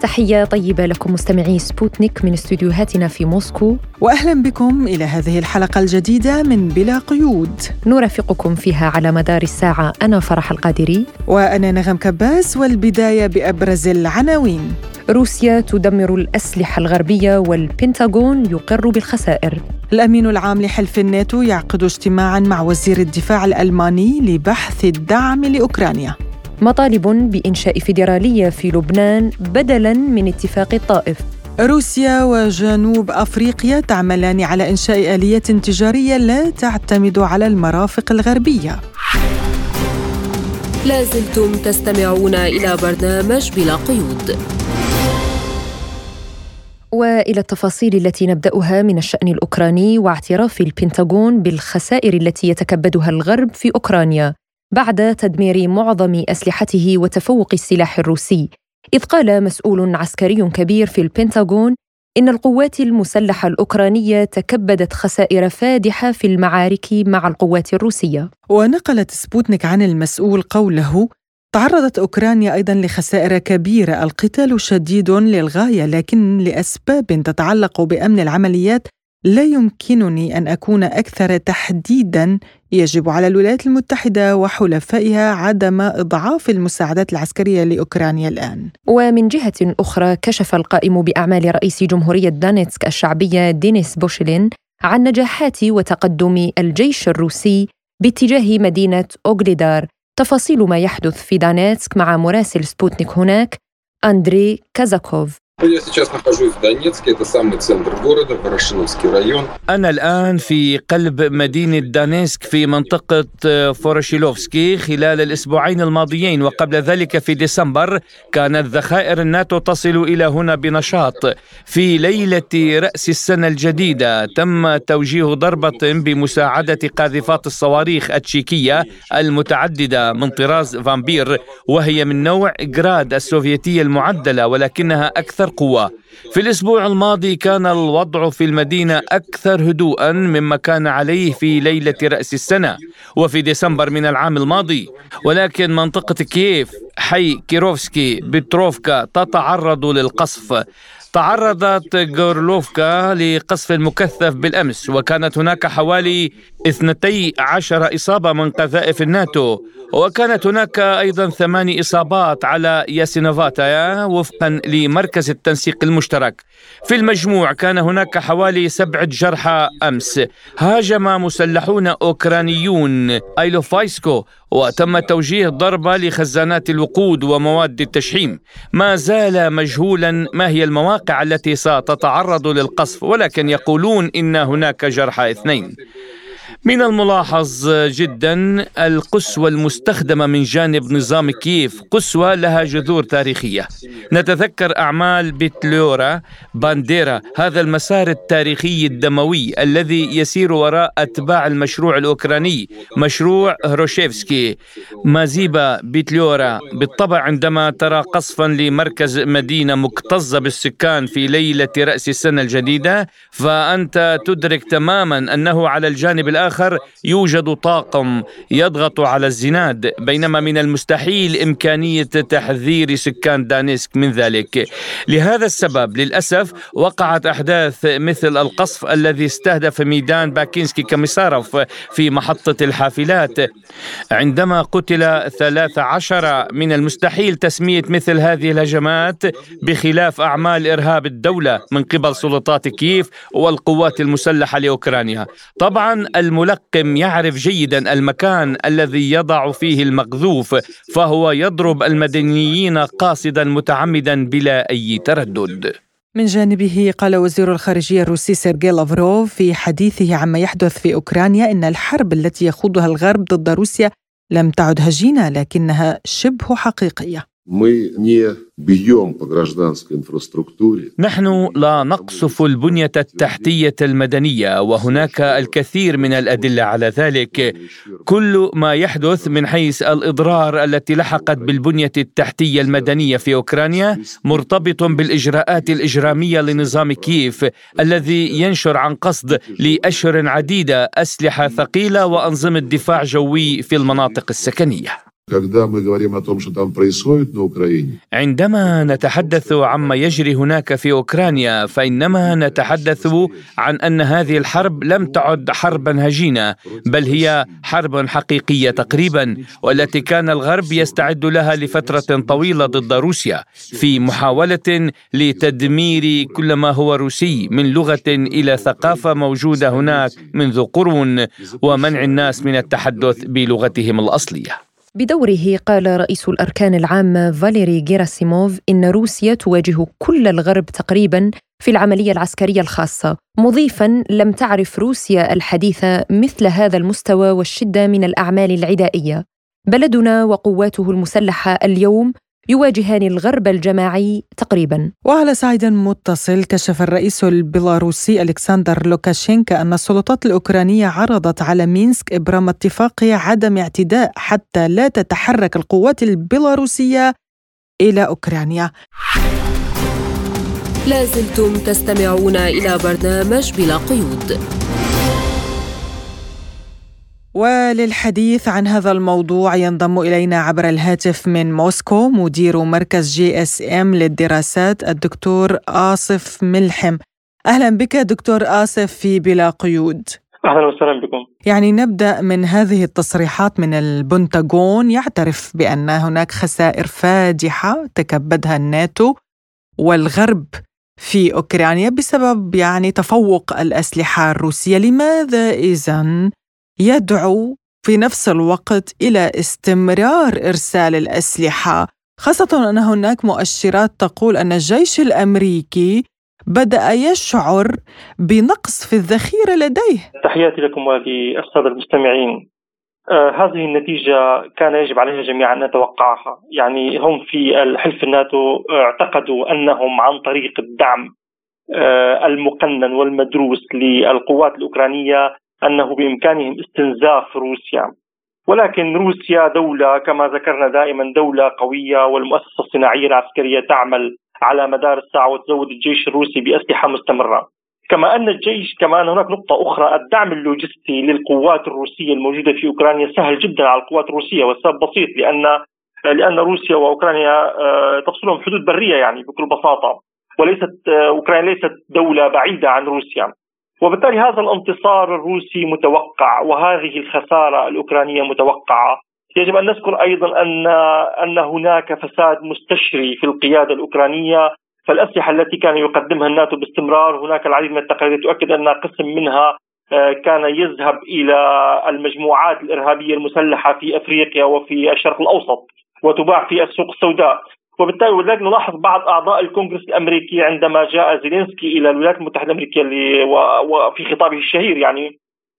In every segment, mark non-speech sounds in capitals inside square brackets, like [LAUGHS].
تحية طيبة لكم مستمعي سبوتنيك من استديوهاتنا في موسكو. وأهلا بكم إلى هذه الحلقة الجديدة من بلا قيود. نرافقكم فيها على مدار الساعة. أنا فرح القادري. وأنا نغم كباس والبداية بأبرز العناوين. روسيا تدمر الأسلحة الغربية والبنتاغون يقر بالخسائر. الأمين العام لحلف الناتو يعقد اجتماعا مع وزير الدفاع الألماني لبحث الدعم لأوكرانيا. مطالب بإنشاء فيدرالية في لبنان بدلاً من اتفاق الطائف روسيا وجنوب أفريقيا تعملان على إنشاء آلية تجارية لا تعتمد على المرافق الغربية. لازلتم تستمعون إلى برنامج بلا قيود. وإلى التفاصيل التي نبدأها من الشأن الأوكراني واعتراف البنتاغون بالخسائر التي يتكبدها الغرب في أوكرانيا بعد تدمير معظم أسلحته وتفوق السلاح الروسي إذ قال مسؤول عسكري كبير في البنتاغون إن القوات المسلحة الأوكرانية تكبدت خسائر فادحة في المعارك مع القوات الروسية. ونقلت سبوتنيك عن المسؤول قوله تعرضت أوكرانيا أيضا لخسائر كبيرة القتال شديد للغاية لكن لأسباب تتعلق بأمن العمليات لا يمكنني أن أكون أكثر تحديدا يجب على الولايات المتحدة وحلفائها عدم إضعاف المساعدات العسكرية لأوكرانيا الآن. ومن جهة أخرى كشف القائم بأعمال رئيس جمهورية دونيتسك الشعبية دينيس بوشلين عن نجاحات وتقدم الجيش الروسي باتجاه مدينة أوغليدار. تفاصيل ما يحدث في دونيتسك مع مراسل سبوتنيك هناك أندري كازاكوف Я сейчас нахожусь в Донецке, это самый центр города, Ворошиловский район. أنا الآن في قلب مدينة دانيسك في منطقة فورشيلوفسكي خلال الأسبوعين الماضيين وقبل ذلك في ديسمبر كانت ذخائر الناتو تصل إلى هنا بنشاط في ليلة رأس السنة الجديدة تم توجيه ضربة بمساعدة قاذفات الصواريخ التشيكية المتعددة من طراز فامبير وهي من نوع جراد السوفيتية المعدلة ولكنها أكثر قوة في الأسبوع الماضي كان الوضع في المدينة أكثر هدوءا مما كان عليه في ليلة رأس السنة وفي ديسمبر من العام الماضي. ولكن منطقة كييف حي كيروفسكي بتروفكا تتعرض للقصف. تعرضت غورلوفكا لقصف مكثف بالأمس وكانت هناك حوالي 12 إصابة من قذائف الناتو. وكانت هناك أيضا ثماني إصابات على ياسينوفاتايا وفقا لمركز التنسيق المشترك. في المجموع كان هناك حوالي سبعة جرحى أمس. هاجم مسلحون أوكرانيون أيلوفايسكو وتم توجيه ضربة لخزانات الوقود ومواد التشحيم. ما زال مجهولا ما هي المواقع التي ستتعرض للقصف؟ ولكن يقولون إن هناك جرحى اثنين. من الملاحظ جدا القسوة المستخدمة من جانب نظام كييف قسوة لها جذور تاريخية. نتذكر أعمال بيتلورا بانديرا هذا المسار التاريخي الدموي الذي يسير وراء أتباع المشروع الأوكراني مشروع هروشيفسكي. مازيبا بيتلورا بالطبع عندما ترى قصفا لمركز مدينة مكتظة بالسكان في ليلة رأس السنة الجديدة فأنت تدرك تماما أنه على الجانب الآخر الآخر يوجد طاقم يضغط على الزناد بينما من المستحيل إمكانية تحذير سكان دانيسك من ذلك. لهذا السبب للأسف وقعت أحداث مثل القصف الذي استهدف ميدان باكينسكي كمسارف في محطة الحافلات. عندما قتل 13 من المستحيل تسمية مثل هذه الهجمات بخلاف أعمال إرهاب الدولة من قبل سلطات كييف والقوات المسلحة لأوكرانيا. طبعا الملقم يعرف جيدا المكان الذي يضع فيه المقذوف فهو يضرب المدنيين قاصدا متعمدا بلا أي تردد. من جانبه قال وزير الخارجية الروسي سيرجي لافروف في حديثه عما يحدث في أوكرانيا إن الحرب التي يخوضها الغرب ضد روسيا لم تعد هجينة لكنها شبه حقيقية. Мы не бьем по гражданской инфраструктуре. نحن لا نقصف البنية التحتية المدنية وهناك الكثير من الأدلة على ذلك كل ما يحدث من حيث الإضرار التي لحقت بالبنية التحتية المدنية في أوكرانيا مرتبط بالإجراءات الإجرامية لنظام كييف الذي ينشر عن قصد لأشهر عديدة أسلحة ثقيلة وأنظمة دفاع جوي في المناطق السكنية عندما نتحدث عما يجري هناك في أوكرانيا فإنما نتحدث عن أن هذه الحرب لم تعد حربا هجينة بل هي حرب حقيقية تقريبا والتي كان الغرب يستعد لها لفترة طويلة ضد روسيا في محاولة لتدمير كل ما هو روسي من لغة إلى ثقافة موجودة هناك منذ قرون ومنع الناس من التحدث بلغتهم الأصلية. بدوره قال رئيس الأركان العامه فاليري جيراسيموف إن روسيا تواجه كل الغرب تقريبا في العملية العسكرية الخاصة. مضيفا لم تعرف روسيا الحديثه مثل هذا المستوى والشدة من الأعمال العدائية. بلدنا وقواته المسلحة اليوم يواجهان الغرب الجماعي تقريبا. وعلى صعيد متصل كشف الرئيس البيلاروسي ألكسندر لوكاشينكا أن السلطات الأوكرانية عرضت على مينسك إبرام اتفاق عدم اعتداء حتى لا تتحرك القوات البيلاروسية إلى أوكرانيا. لازلتم تستمعون إلى برنامج بلا قيود. وللحديث عن هذا الموضوع ينضم إلينا عبر الهاتف من موسكو مدير مركز GSM للدراسات الدكتور آصف ملحم. أهلا بك دكتور آصف في بلا قيود. أهلا وسهلا بكم. يعني نبدأ من هذه التصريحات من البنتاغون. يعترف بأن هناك خسائر فادحه تكبدها الناتو والغرب في أوكرانيا بسبب يعني تفوق الأسلحة الروسية، لماذا اذا يدعو في نفس الوقت إلى استمرار إرسال الأسلحة خاصة أن هناك مؤشرات تقول أن الجيش الأمريكي بدأ يشعر بنقص في الذخيرة لديه. تحياتي لكم وللساده المستمعين. آه هذه النتيجة كان يجب علينا جميعا أن نتوقعها. يعني هم في حلف الناتو اعتقدوا أنهم عن طريق الدعم آه المقنن والمدروس للقوات الأوكرانية أنه بإمكانهم استنزاف روسيا. ولكن روسيا دولة كما ذكرنا دائما دولة قوية والمؤسسة الصناعية العسكرية تعمل على مدار الساعة وتزود الجيش الروسي بأسلحة مستمرة. كما أن الجيش كمان هناك نقطة أخرى الدعم اللوجستي للقوات الروسية الموجودة في أوكرانيا سهل جدا على القوات الروسية والسبب بسيط لأن لأن روسيا وأوكرانيا آه، تفصلهم حدود برية يعني بكل بساطة. وليست آه، أوكرانيا ليست دولة بعيدة عن روسيا. وبالتالي هذا الانتصار الروسي متوقع وهذه الخسارة الأوكرانية متوقعة. يجب أن نذكر أيضا ان أن هناك فساد مستشري في القيادة الأوكرانية فالأسلحة التي كان يقدمها الناتو باستمرار هناك العديد من التقارير تؤكد أن قسم منها آه، كان يذهب إلى المجموعات الإرهابية المسلحة في أفريقيا وفي الشرق الأوسط وتباع في السوق السوداء. وبالتالي ولذلك نلاحظ بعض أعضاء الكونغرس الأمريكي عندما جاء زيلينسكي إلى الولايات المتحدة الأمريكية وفي خطابه الشهير يعني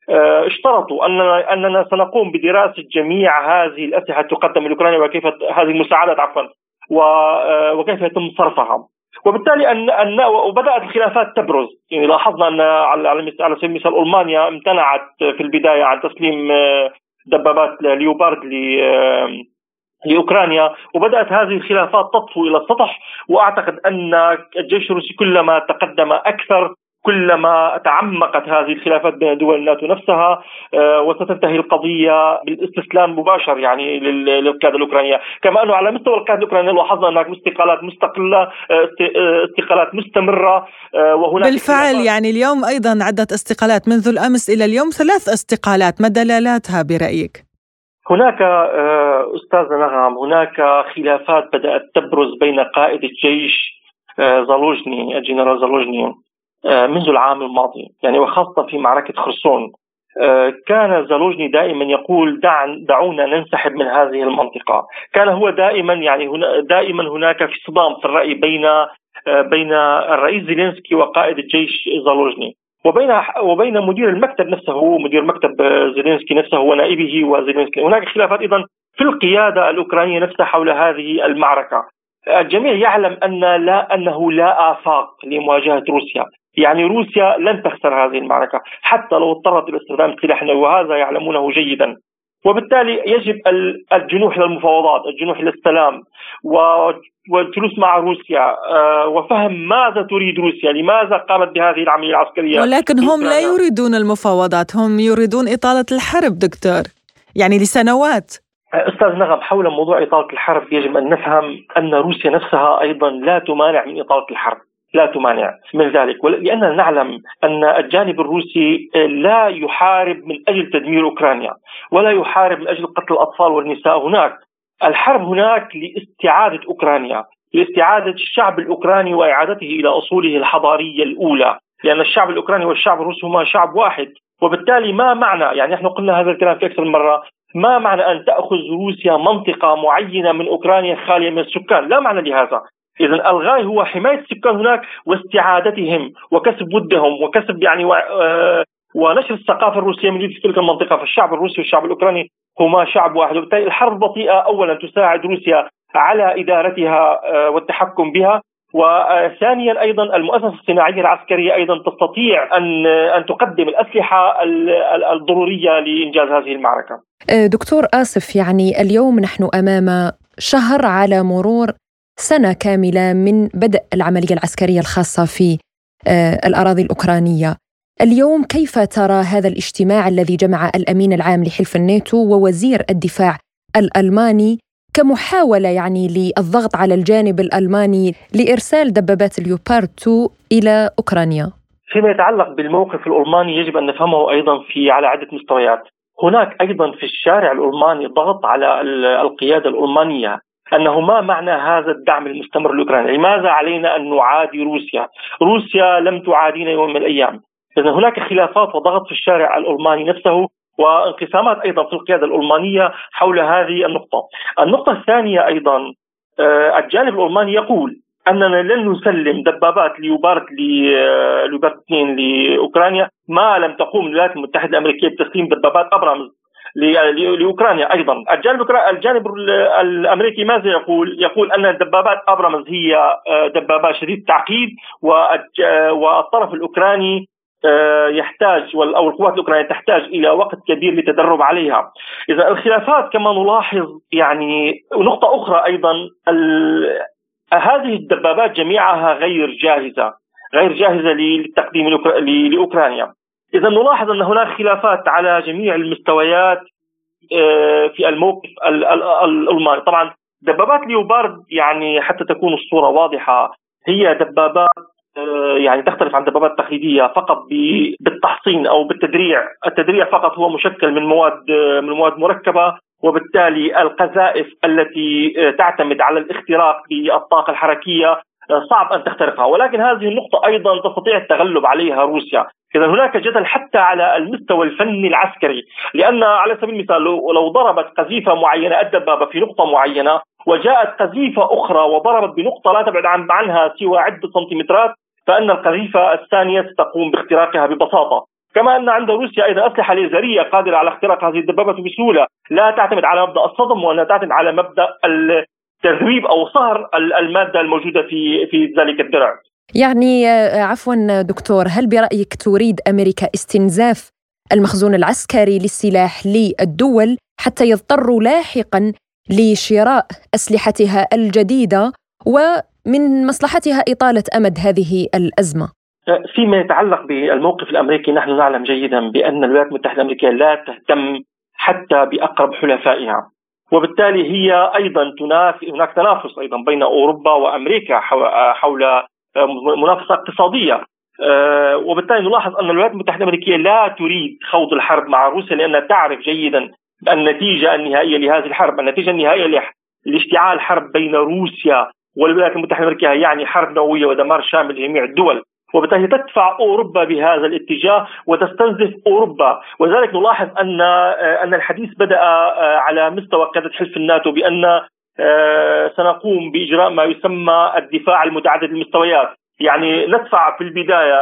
آه، اشترطوا اننا أننا سنقوم بدراسة جميع هذه الأسلحة تقدم لأوكرانيا وكيف هذه المساعدات عفوا آه، وكيف يتم صرفها وبالتالي ان ان وبدأت الخلافات تبرز. يعني لاحظنا أن على على سبيل المثال ألمانيا امتنعت في البداية عن تسليم آه، دبابات ليوبارد لأوكرانيا وبدأت هذه الخلافات تطفو إلى السطح وأعتقد أن الجيش الروسي كلما تقدم أكثر كلما تعمقت هذه الخلافات بين دول الناتو نفسها آه، وستنتهي القضية بالاستسلام مباشر يعني للقيادة الأوكرانية، كما أنه على مستوى القيادة الأوكرانية لاحظنا هناك استقالات مستقلة آه، آه، استقالات مستمرة وهناك بالفعل يعني اليوم أيضا عده استقالات منذ الأمس إلى اليوم ثلاث استقالات، ما دلالاتها برأيك؟ هناك آه، أستاذ نغم هناك خلافات بدأت تبرز بين قائد الجيش آه، زالوجني الجنرال زالوجني آه، منذ العام الماضي. يعني وخاصة في معركة خرسون. كان زالوجني دائما يقول دع دعونا ننسحب من هذه المنطقة، كان هو دائما يعني هنا دائما هناك في صدام في الرأي بين بين الرئيس زيلينسكي وقائد الجيش زالوجني، وبين وبين مدير المكتب نفسه مدير مكتب زيلينسكي نفسه ونائبه وزيلينسكي. هناك خلافات أيضا في القيادة الأوكرانية نفسها حول هذه المعركة. الجميع يعلم أن لا أنه لا آفاق لمواجهة روسيا. يعني روسيا لن تخسر هذه المعركة حتى لو اضطرت إلى استخدام السلاح النووي وهذا يعلمونه جيدا. وبالتالي يجب الجنوح إلى المفاوضات، الجنوح إلى السلام والجلوس مع روسيا آه، وفهم ماذا تريد روسيا، لماذا قامت بهذه العملية العسكرية ولكن هم لا يريدون المفاوضات، هم يريدون إطالة الحرب دكتور، يعني لسنوات. أستاذ نغم حول موضوع إطالة الحرب يجب أن نفهم أن روسيا نفسها أيضا لا تمانع من إطالة الحرب. لا تمانع. من ذلك. لأننا نعلم أن الجانب الروسي لا يحارب من أجل تدمير أوكرانيا ولا يحارب من أجل قتل الأطفال والنساء. هناك الحرب هناك لاستعادة أوكرانيا لاستعادة الشعب الأوكراني وإعادته إلى أصوله الحضارية الأولى. لأن الشعب الأوكراني والشعب الروسي هما شعب واحد وبالتالي ما معنى يعني نحن قلنا هذا الكلام في أكثر من مرة ما معنى أن تأخذ روسيا منطقة معينة من أوكرانيا خالية من السكان؟ لا معنى لهذا. اذا الغايه هو حماية السكان هناك واستعادتهم وكسب ودهم وكسب يعني و... آه ونشر الثقافة الروسية من في تلك المنطقة. فالشعب الروسي والشعب الأوكراني هما شعب واحد. وبالتالي الحرب البطيئه اولا تساعد روسيا على إدارتها آه والتحكم بها. وثانيا أيضا المؤسسة الصناعية العسكرية أيضا تستطيع أن أن تقدم الأسلحة الضرورية لإنجاز هذه المعركة. آه، دكتور آسف يعني اليوم نحن أمام شهر على مرور سنة كاملة من بدء العملية العسكرية الخاصة في آه، الأراضي الأوكرانية. اليوم كيف ترى هذا الاجتماع الذي جمع الأمين العام لحلف الناتو ووزير الدفاع الألماني كمحاولة يعني للضغط على الجانب الألماني لإرسال دبابات اليوبارد 2 إلى أوكرانيا؟ فيما يتعلق بالموقف الألماني يجب أن نفهمه أيضا في على عدة مستويات. هناك أيضا في الشارع الألماني ضغط على القيادة الألمانية. أنه ما معنى هذا الدعم المستمر لأوكرانيا؟ لماذا علينا أن نعادي روسيا؟ روسيا لم تعادينا يوم من الأيام. اذا هناك خلافات وضغط في الشارع الألماني نفسه وانقسامات أيضا في القيادة الألمانية حول هذه النقطة. النقطة الثانية أيضا آه، الجانب الألماني يقول أننا لن نسلم دبابات ليوبارد آه، ليوبارد 2 لأوكرانيا ما لم تقوم الولايات المتحدة الأمريكية بتسليم دبابات أبرامز لأوكرانيا أيضا الجانب الجانب الأمريكي ماذا يقول؟ يقول أن دبابات ابرامز هي آه، دبابات شديده التعقيد والطرف الأوكراني آه، يحتاج أو القوات الأوكرانية تحتاج إلى وقت كبير للتدرب عليها. إذا الخلافات كما نلاحظ يعني نقطة أخرى أيضا هذه الدبابات جميعها غير جاهزة غير جاهزة للتقديم لأوكرانيا. إذا نلاحظ أن هناك خلافات على جميع المستويات آه، في الموقف الالماني طبعا دبابات ليوبارد يعني حتى تكون الصورة واضحة. هي دبابات آه، يعني تختلف عن الدبابات التقليديه فقط بالتحصين أو بالتدريع، التدريع فقط هو مشكل من مواد آه، من مواد مركبة وبالتالي القذائف التي تعتمد على الاختراق بالطاقه الحركية صعب أن تخترقها. ولكن هذه النقطة أيضا تستطيع التغلب عليها روسيا. اذا هناك جدل حتى على المستوى الفني العسكري لأن على سبيل المثال لو ضربت قذيفة معينة الدبابه في نقطة معينة وجاءت قذيفة أخرى وضربت بنقطة لا تبعد عن عنها سوى عدة سنتيمترات فإن القذيفة الثانية ستقوم باختراقها ببساطة. كما أن عند روسيا أيضا أسلحة ليزرية قادرة على اختراق هذه الدبابات بسهولة لا تعتمد على مبدأ الصدم وانها تعتمد على مبدأ تذويب أو صهر المادة الموجودة في في ذلك الدرع. يعني آه، عفوا دكتور هل برأيك تريد أمريكا استنزاف المخزون العسكري للسلاح للدول حتى يضطروا لاحقا لشراء أسلحتها الجديدة ومن مصلحتها إطالة أمد هذه الأزمة؟ آه، فيما يتعلق بالموقف الأمريكي نحن نعلم جيدا بأن الولايات المتحدة الأمريكية لا تهتم حتى بأقرب حلفائها وبالتالي هي أيضا تنافس هناك تنافس أيضا بين أوروبا وأمريكا حول منافسة اقتصادية. آه، وبالتالي نلاحظ أن الولايات المتحدة الأمريكية لا تريد خوض الحرب مع روسيا لأنها تعرف جيدا النتيجة النهائية لهذه الحرب، النتيجة النهائية لاشتعال حرب بين روسيا والولايات المتحدة الأمريكية يعني حرب نووية ودمار شامل لجميع الدول، وبالتالي تدفع أوروبا بهذا الاتجاه وتستنزف أوروبا. وذلك نلاحظ أن آه، أن الحديث بدأ آه، على مستوى قيادة حلف الناتو بأن آه، سنقوم بإجراء ما يسمى الدفاع المتعدد المستويات يعني ندفع في البداية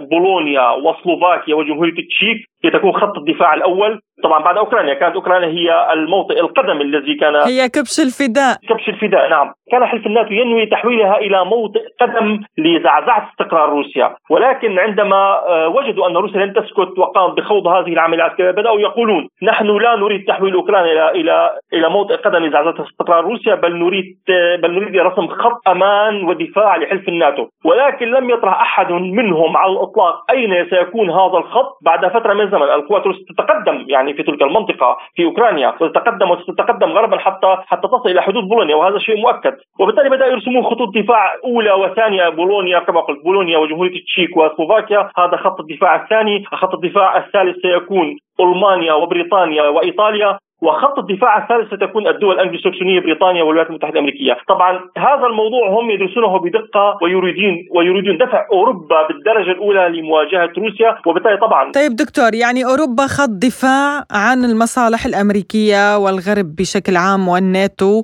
بولونيا وسلوفاكيا وجمهورية التشيك لتكون خط الدفاع الأول. طبعا بعد أوكرانيا كانت أوكرانيا هي الموطئ القدم الذي كان هي كبش الفداء. كبش الفداء نعم. كان حلف الناتو ينوي تحويلها إلى موطئ قدم لزعزعة استقرار روسيا. ولكن عندما آه، وجدوا أن روسيا لن تسكت وقامت بخوض هذه العملية العسكرية بدأوا يقولون نحن لا نريد تحويل أوكرانيا إلى إلى إلى موطئ قدم لزعزعة استقرار روسيا بل نريد آه، بل نريد رسم خط أمان ودفاع لحلف الناتو. ولكن لم يطرح أحد منهم على الإطلاق أين سيكون هذا الخط؟ بعد فترة من الزمن القوات الروسية تتقدم يعني في تلك المنطقة في أوكرانيا وتتقدم وتتقدم غربا حتى حتى تصل إلى حدود بولونيا وهذا شيء مؤكد. وبالتالي بدأوا يرسمون خطوط دفاع أولى وثانية بولونيا كما قلت بولونيا وجمهورية التشيك وسلوفاكيا. هذا خط الدفاع الثاني خط الدفاع الثالث سيكون ألمانيا وبريطانيا وإيطاليا. وخط الدفاع الثالث ستكون الدول الانجلو بريطانيا والولايات المتحدة الأمريكية، طبعا هذا الموضوع هم يدرسونه بدقة ويريدون ويريدون دفع أوروبا بالدرجة الأولى لمواجهة روسيا وبالتالي طبعا طيب دكتور يعني أوروبا خط دفاع عن المصالح الأمريكية والغرب بشكل عام والناتو.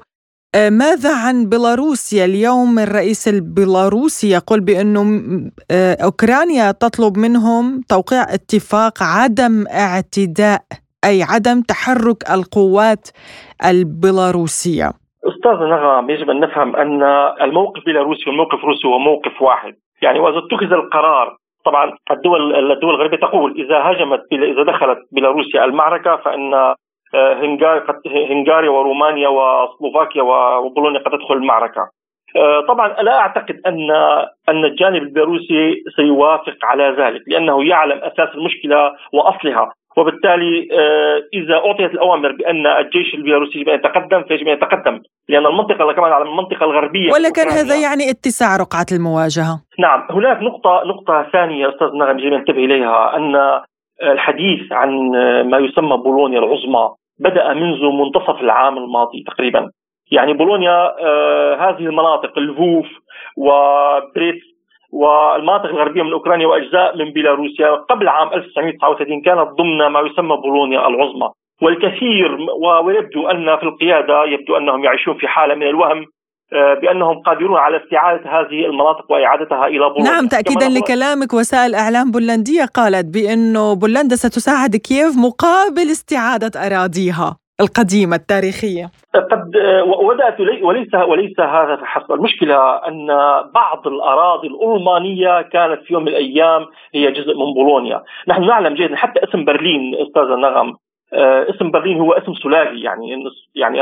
آه، ماذا عن بيلاروسيا؟ اليوم الرئيس البيلاروسي يقول بأنه آه، أوكرانيا تطلب منهم توقيع اتفاق عدم اعتداء. أي عدم تحرك القوات البيلاروسية. أستاذ نغم يجب أن نفهم أن الموقف البيلاروسي والموقف الروسي هو موقف واحد. يعني وإذا اتخذ القرار طبعا الدول الدول الغربية تقول إذا هجمت إذا دخلت بيلاروسيا المعركة فإن آه، هنغاريا ورومانيا وسلوفاكيا وبولونيا قد تدخل المعركة. آه، طبعا لا أعتقد أن أن الجانب البيلاروسي سيوافق على ذلك لأنه يعلم أساس المشكلة وأصلها. وبالتالي آه، إذا أعطيت الأوامر بأن الجيش البيلاروسي يجب أن يتقدم فيجب أن يتقدم لأن المنطقة كمان على المنطقة الغربية. ولكن هذا يعني اتساع رقعة المواجهة؟ نعم هناك نقطة نقطة ثانية أستاذ نغم يجب أن ننتبه إليها أن الحديث عن ما يسمى بولونيا العظمى بدأ منذ منتصف العام الماضي تقريبا. يعني بولونيا آه هذه المناطق الفوف وبريتس والمناطق الغربية من أوكرانيا وأجزاء من بيلاروسيا قبل عام 1939 كانت ضمن ما يسمى بولونيا العظمى. والكثير ويبدو أن في القيادة يبدو أنهم يعيشون في حالة من الوهم آه، بأنهم قادرون على استعادة هذه المناطق وإعادتها إلى بولندا نعم تاكيدا لكلامك وسائل إعلام بولندية قالت بأنه بولندا ستساعد كييف مقابل استعادة أراضيها. القديمة التاريخية. قد وبدات وليس وليس هذا فحسب المشكلة أن بعض الأراضي الألمانية كانت في يوم من الأيام هي جزء من بولونيا. نحن نعلم جيدا حتى اسم برلين أستاذ نغم آه، اسم برلين هو اسم ثلاثي يعني يعني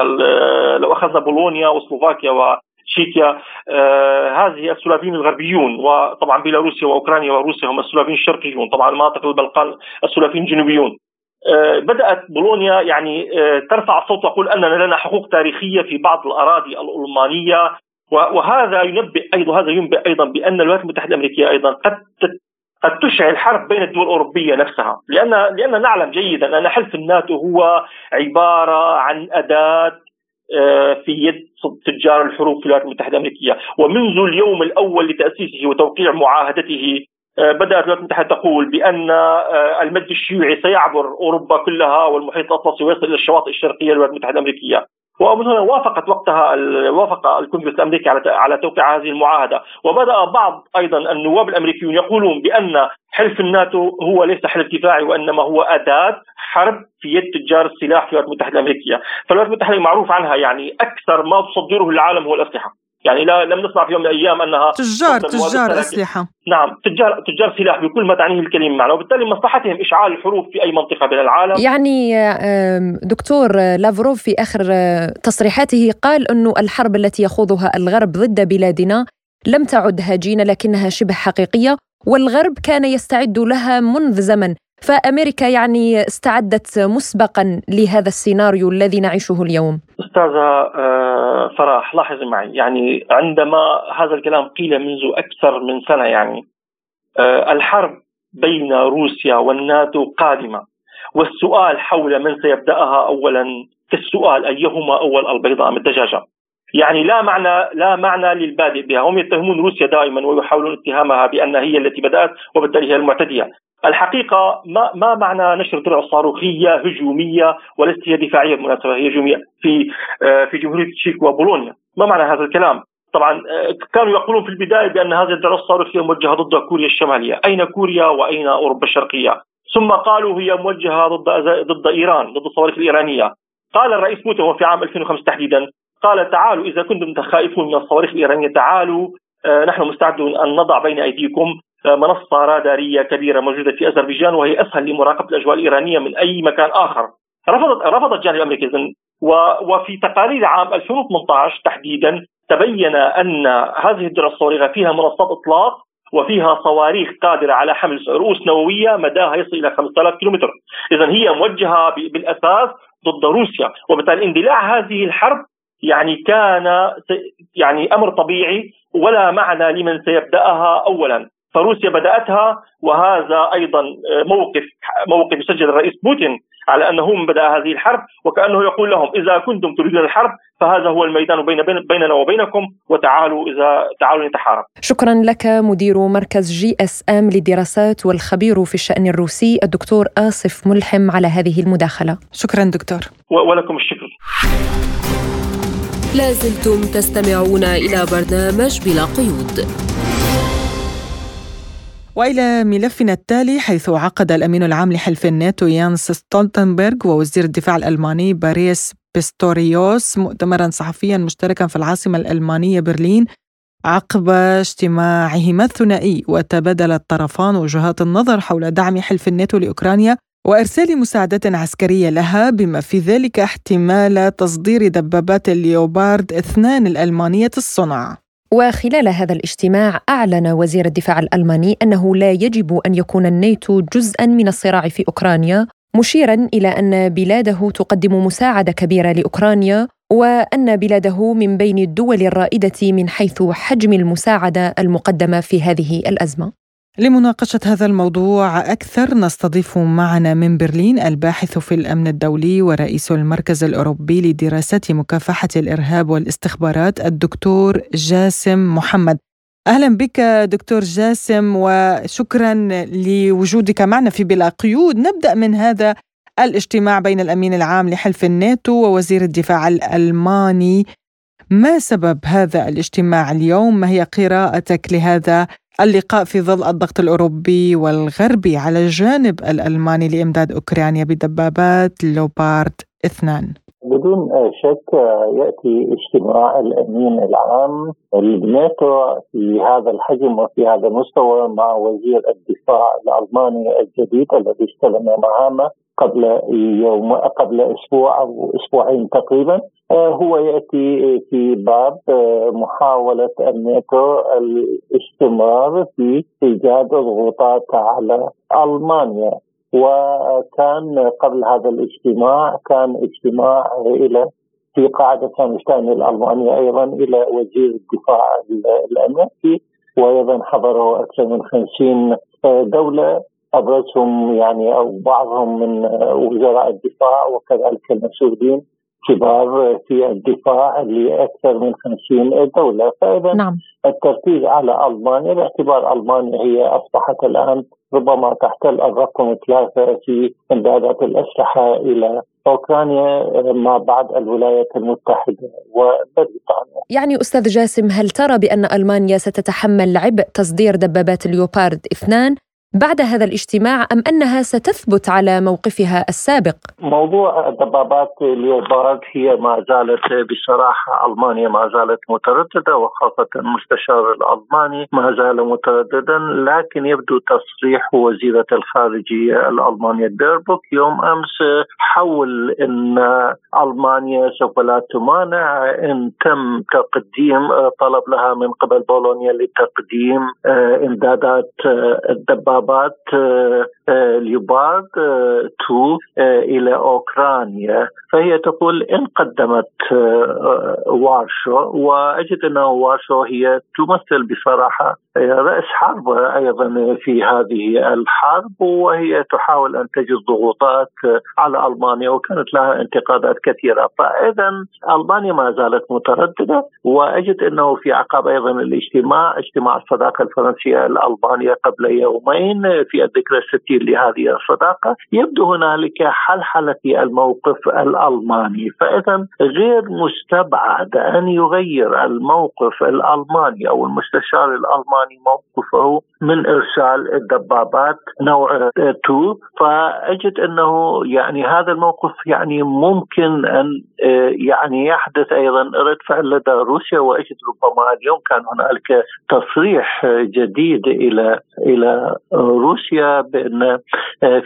لو أخذنا بولونيا وسلوفاكيا وتشيكيا آه هذه السلافيين الغربيون وطبعا بيلاروسيا وأوكرانيا وروسيا هم السلافيين الشرقيون طبعا مناطق البلقان السلافيين الجنوبيون. آه بدأت بولونيا يعني آه ترفع الصوت وتقول اننا لنا حقوق تاريخية في بعض الأراضي الألمانية. وهذا ينبئ أيضا هذا ينبئ أيضا بأن الولايات المتحدة الأمريكية أيضا قد قد تشعل حرب بين الدول الأوروبية نفسها، لأن لأن نعلم جيدا أن حلف الناتو هو عبارة عن أداة آه، في يد تجار الحروب في الولايات المتحدة الأمريكية، ومنذ اليوم الأول لتأسيسه وتوقيع معاهدته آه، بدأت الولايات المتحدة تقول بأن آه، المد الشيوعي سيعبر أوروبا كلها والمحيط الأطلسي ويصل إلى الشواطئ الشرقية للولايات المتحدة الأمريكية، ومن هنا وافقت وقتها وافق الكونغرس الأمريكي على على توقيع هذه المعاهدة. وبدأ بعض أيضا النواب الأمريكيون يقولون بأن حلف الناتو هو ليس حلف دفاعي وإنما هو أداة حرب في يد تجار السلاح في الولايات المتحدة الأمريكية، فالولايات المتحدة معروف عنها يعني أكثر ما تصدره للعالم هو الأسلحة. يعني لا لم نسمع في يوم من الأيام أنها تجار تجار أسلحة. نعم تجار تجار سلاح بكل ما تعنيه الكلمة معنى وبالتالي مصلحتهم إشعال الحروب في أي منطقة من العالم. يعني دكتور لافروف في آخر تصريحاته قال انه الحرب التي يخوضها الغرب ضد بلادنا لم تعد هجينة لكنها شبه حقيقية والغرب كان يستعد لها منذ زمن. فأمريكا يعني استعدت مسبقا لهذا السيناريو الذي نعيشه اليوم. أستاذة آه، فرح لاحظي معي. يعني عندما هذا الكلام قيل منذ أكثر من سنة يعني آه، الحرب بين روسيا والناتو قادمة والسؤال حول من سيبدأها اولا كالسؤال أيهما أول البيضاء أم الدجاجة. يعني لا معنى لا معنى للبادئ بها. هم يتهمون روسيا دائما ويحاولون اتهامها بأن هي التي بدأت وبالتالي هي المعتدية. الحقيقة ما ما معنى نشر درع صاروخيه هجومية وليست هي دفاعيه بالمناسبة هي هجومية في آه، في جمهورية التشيك وبولونيا ما معنى هذا الكلام طبعا آه، كانوا يقولون في البداية بأن هذه الدعوه الصاروخية موجهة ضد كوريا الشمالية، أين كوريا وأين أوروبا الشرقية؟ ثم قالوا هي موجهة ضد ضد إيران، ضد الصواريخ الإيرانية. قال الرئيس بوتين وفي عام 2005 تحديدا قال تعالوا إذا كنتم خائفون من الصواريخ الإيرانية تعالوا آه، نحن مستعدون أن نضع بين أيديكم منصة رادارية كبيرة موجودة في أذربيجان وهي أسهل لمراقبة الأجواء الإيرانية من أي مكان آخر. رفضت رفض الجانب الامريكي وفي تقارير عام 2018 تحديدا تبين أن هذه الدرع الصواريخ فيها منصات إطلاق وفيها صواريخ قادرة على حمل رؤوس نووية مداها يصل إلى 5000 كيلومتر، اذا هي موجهة بالأساس ضد روسيا، وبالتالي اندلاع هذه الحرب يعني كان يعني أمر طبيعي ولا معنى لمن سيبدأها اولا، فروسيا بدأتها وهذا أيضا موقف موقف يسجل الرئيس بوتين على أنه من بدأ هذه الحرب وكأنه يقول لهم إذا كنتم تريدون الحرب فهذا هو الميدان بين بيننا وبينكم وتعالوا إذا تعالوا نتحارب. شكرا لك مدير مركز GSM للدراسات والخبير في الشأن الروسي الدكتور آصف ملحم على هذه المداخلة. شكرا دكتور. ولكم الشكر. لازلتم تستمعون إلى برنامج بلا قيود. وإلى ملفنا التالي حيث عقد الأمين العام لحلف الناتو ينس ستولتنبرغ ووزير الدفاع الألماني بوريس بيستوريوس مؤتمرا صحفيا مشتركا في العاصمة الألمانية برلين عقب اجتماعهما الثنائي وتبادل الطرفان وجهات النظر حول دعم حلف الناتو لأوكرانيا وإرسال مساعدات عسكرية لها بما في ذلك احتمال تصدير دبابات الليوبارد اثنان الألمانية الصنع. وخلال هذا الاجتماع أعلن وزير الدفاع الألماني أنه لا يجب أن يكون الناتو جزءا من الصراع في أوكرانيا مشيرا إلى أن بلاده تقدم مساعدة كبيرة لأوكرانيا وأن بلاده من بين الدول الرائدة من حيث حجم المساعدة المقدمة في هذه الأزمة. لمناقشة هذا الموضوع أكثر نستضيف معنا من برلين الباحث في الأمن الدولي ورئيس المركز الأوروبي لدراسات مكافحة الإرهاب والاستخبارات الدكتور جاسم محمد. أهلا بك دكتور جاسم وشكرا لوجودك معنا في بلا قيود. نبدأ من هذا الاجتماع بين الأمين العام لحلف الناتو ووزير الدفاع الألماني. ما سبب هذا الاجتماع اليوم؟ ما هي قراءتك لهذا اللقاء في ظل الضغط الأوروبي والغربي على الجانب الألماني لإمداد أوكرانيا بدبابات لوبارد اثنان. بدون شك يأتي اجتماع الأمين العام للناتو في هذا الحجم وفي هذا المستوى مع وزير الدفاع الألماني الجديد الذي استلم مهامه قبل يوم قبل أسبوع أو أسبوعين تقريبا. آه، هو يأتي في باب آه، محاولة الناتو الاستمرار في إيجاد الضغوطات على ألمانيا. وكان قبل هذا الاجتماع كان اجتماع إلى في قاعدة سانشتاين الألمانية أيضا إلى وزير الدفاع الأمريكي وأيضا حضره أكثر من 50 دولة أبرزهم يعني أو بعضهم من وزراء الدفاع وكذلك المسؤولين كبار في الدفاع لاكثر من 50 دولة فإذا نعم. التركيز على ألمانيا باعتبار ألمانيا هي أصبحت الآن ربما تحتل الرقم ثلاثة في إمدادات الأسلحة إلى أوكرانيا ما بعد الولايات المتحدة وبريطانيا. يعني أستاذ جاسم هل ترى بأن ألمانيا ستتحمل عبء تصدير دبابات اليوبارد اثنان بعد هذا الاجتماع أم أنها ستثبت على موقفها السابق؟ موضوع دبابات اليوبارد هي ما زالت بصراحة ألمانيا ما زالت مترددة وخاصة المستشار الألماني ما زال مترددا لكن يبدو تصريح وزيرة الخارجية الألمانية بيربوك يوم أمس حول أن ألمانيا سوف لا تمانع إن تم تقديم طلب لها من قبل بولونيا لتقديم آه، إمدادات الدبابات بات آه، آه، ليوبارد 2 آه، إلى أوكرانيا. فهي تقول إن قدمت وارسو وأجد أن وارسو هي تمثل بصراحة رأس حربة أيضا في هذه الحرب وهي تحاول أن تجد ضغوطات على ألمانيا وكانت لها انتقادات كثيرة. فاذا ألمانيا ما زالت مترددة وأجد إنه في عقب أيضا الاجتماع اجتماع الصداقة الفرنسية الألمانية قبل يومين في الذكرى الستين لهذه الصداقة. يبدو هنالك حلحلة الموقف الألماني فاذا غير مستبعد أن يغير الموقف الألماني أو المستشار الألماني موقفه من إرسال الدبابات نوع 2 فأجد أنه يعني هذا الموقف يعني ممكن أن يعني يحدث أيضا رد فعل لدى روسيا وأجد ربما اليوم كان هنالك تصريح جديد إلى إلى روسيا بأن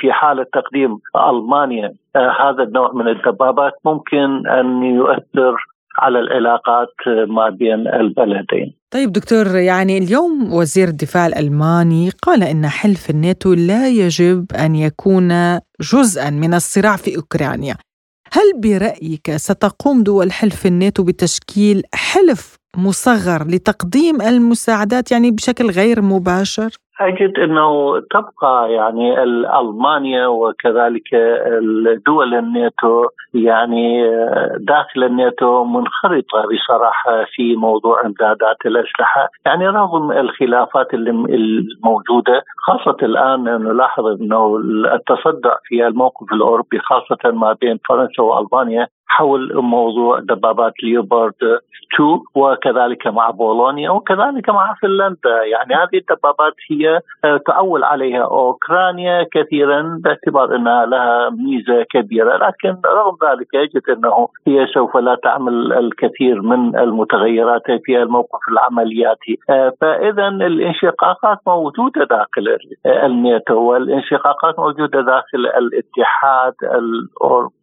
في حالة تقديم ألمانيا هذا النوع من الدبابات ممكن أن يؤثر على العلاقات ما بين البلدين. طيب دكتور يعني اليوم وزير الدفاع الألماني قال إن حلف الناتو لا يجب أن يكون جزءا من الصراع في أوكرانيا. هل برأيك ستقوم دول حلف الناتو بتشكيل حلف مصغر لتقديم المساعدات يعني بشكل غير مباشر؟ أجد إنه تبقى يعني المانيا وكذلك الدول الناتو يعني داخل الناتو منخرطة بصراحة في موضوع إمدادات الأسلحة، يعني رغم الخلافات الموجودة خاصة الآن نلاحظ إنه التصدع في الموقف الأوروبي خاصة ما بين فرنسا وألمانيا حول موضوع دبابات ليوبارد 2 وكذلك مع بولونيا وكذلك مع فنلندا. يعني هذه الدبابات هي آه، تعول عليها أوكرانيا كثيرا باعتبار إنها لها ميزة كبيرة. لكن رغم ذلك يجد إنه هي سوف لا تعمل الكثير من المتغيرات في الموقف العملياتي. آه، فاذا الانشقاقات موجودة داخل الناتو والانشقاقات موجودة داخل الاتحاد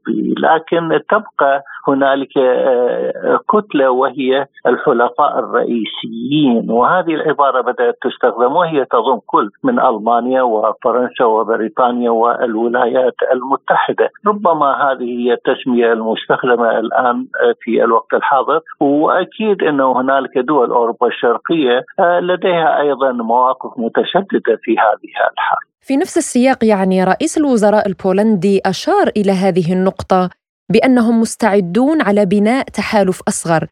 الاوروبي لكن تبقى هنالك آه، كتلة وهي الحلفاء الرئيسيين. وهذه العبارة بدأت تستخدم وهي تضم كل من ألمانيا وفرنسا وبريطانيا والولايات المتحدة. ربما هذه هي التسمية المستخدمة الآن في الوقت الحاضر. وأكيد إنه هنالك دول أوروبا الشرقية آه، لديها أيضا مواقف متشددة في هذه الحرب في نفس السياق يعني رئيس الوزراء البولندي أشار إلى هذه النقطة بأنهم مستعدون على بناء تحالف أصغر.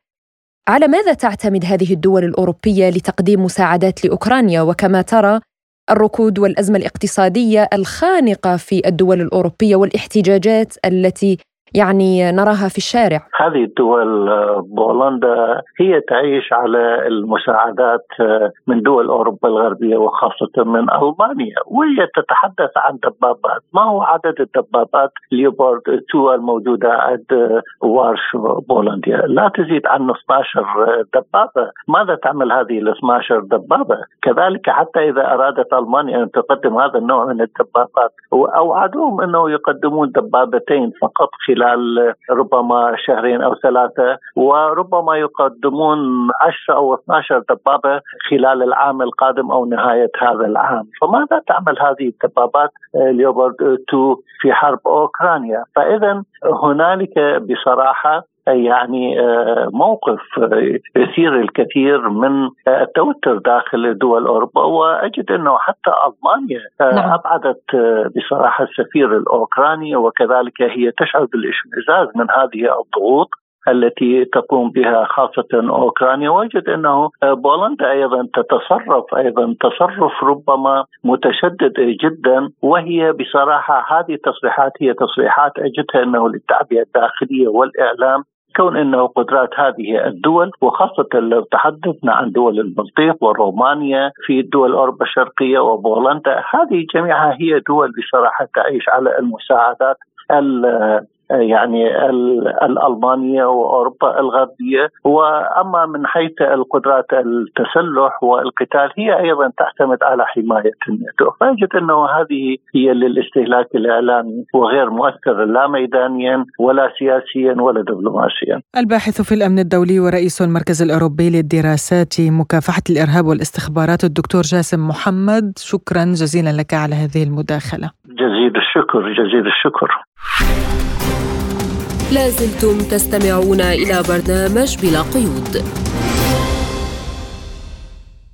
على ماذا تعتمد هذه الدول الأوروبية لتقديم مساعدات لأوكرانيا؟ وكما ترى الركود والأزمة الاقتصادية الخانقة في الدول الأوروبية والاحتجاجات التي يعني نراها في الشارع. هذه الدول بولندا هي تعيش على المساعدات من دول أوروبا الغربية وخاصة من ألمانيا وهي تتحدث عن دبابات. ما هو عدد الدبابات ليوبورد 2 الموجودة عند وارشو بولندا؟ لا تزيد عن 12 دبابة. ماذا تعمل هذه ال 12 دبابة؟ كذلك حتى إذا أرادت ألمانيا أن تقدم هذا النوع من الدبابات اوعدوهم أنه يقدمون دبابتين فقط خلال خلال ربما شهرين أو ثلاثة وربما يقدمون 10 أو 12 دبابة خلال العام القادم أو نهاية هذا العام، فماذا تعمل هذه الدبابات ليوبرد 2 في حرب أوكرانيا؟ فاذا هنالك بصراحة يعني آه، موقف يثير الكثير من آه، التوتر داخل دول أوروبا. وأجد إنه حتى ألمانيا آه، نعم. أبعدت بصراحة السفير الأوكراني. وكذلك هي تشعر بالاشمئزاز من هذه الضغوط التي تقوم بها خاصة أوكرانيا. وجد أنه بولندا أيضا تتصرف أيضا تصرف ربما متشدد جدا. وهي بصراحة هذه التصريحات هي تصريحات أجدها أنه للتعبئة الداخلية والإعلام كون إنه قدرات هذه الدول وخاصة لو تحدثنا عن دول البلطيق ورومانيا في دول أوروبا الشرقية وبولندا هذه جميعها هي دول بصراحة تعيش على المساعدات يعني الألمانية وأوروبا الغربية. وأما من حيث القدرات التسلح والقتال هي أيضا تعتمد على حماية الناتو. فأجد أنه هذه هي للاستهلاك الإعلامي وغير مؤثر لا ميدانيا ولا سياسيا ولا دبلوماسيا. الباحث في الأمن الدولي ورئيس المركز الأوروبي للدراسات مكافحة الإرهاب والاستخبارات الدكتور جاسم محمد. شكرا جزيلا لك على هذه المداخلة. جزيل الشكر جزيل الشكر. لازلتم تستمعون إلى برنامج بلا قيود.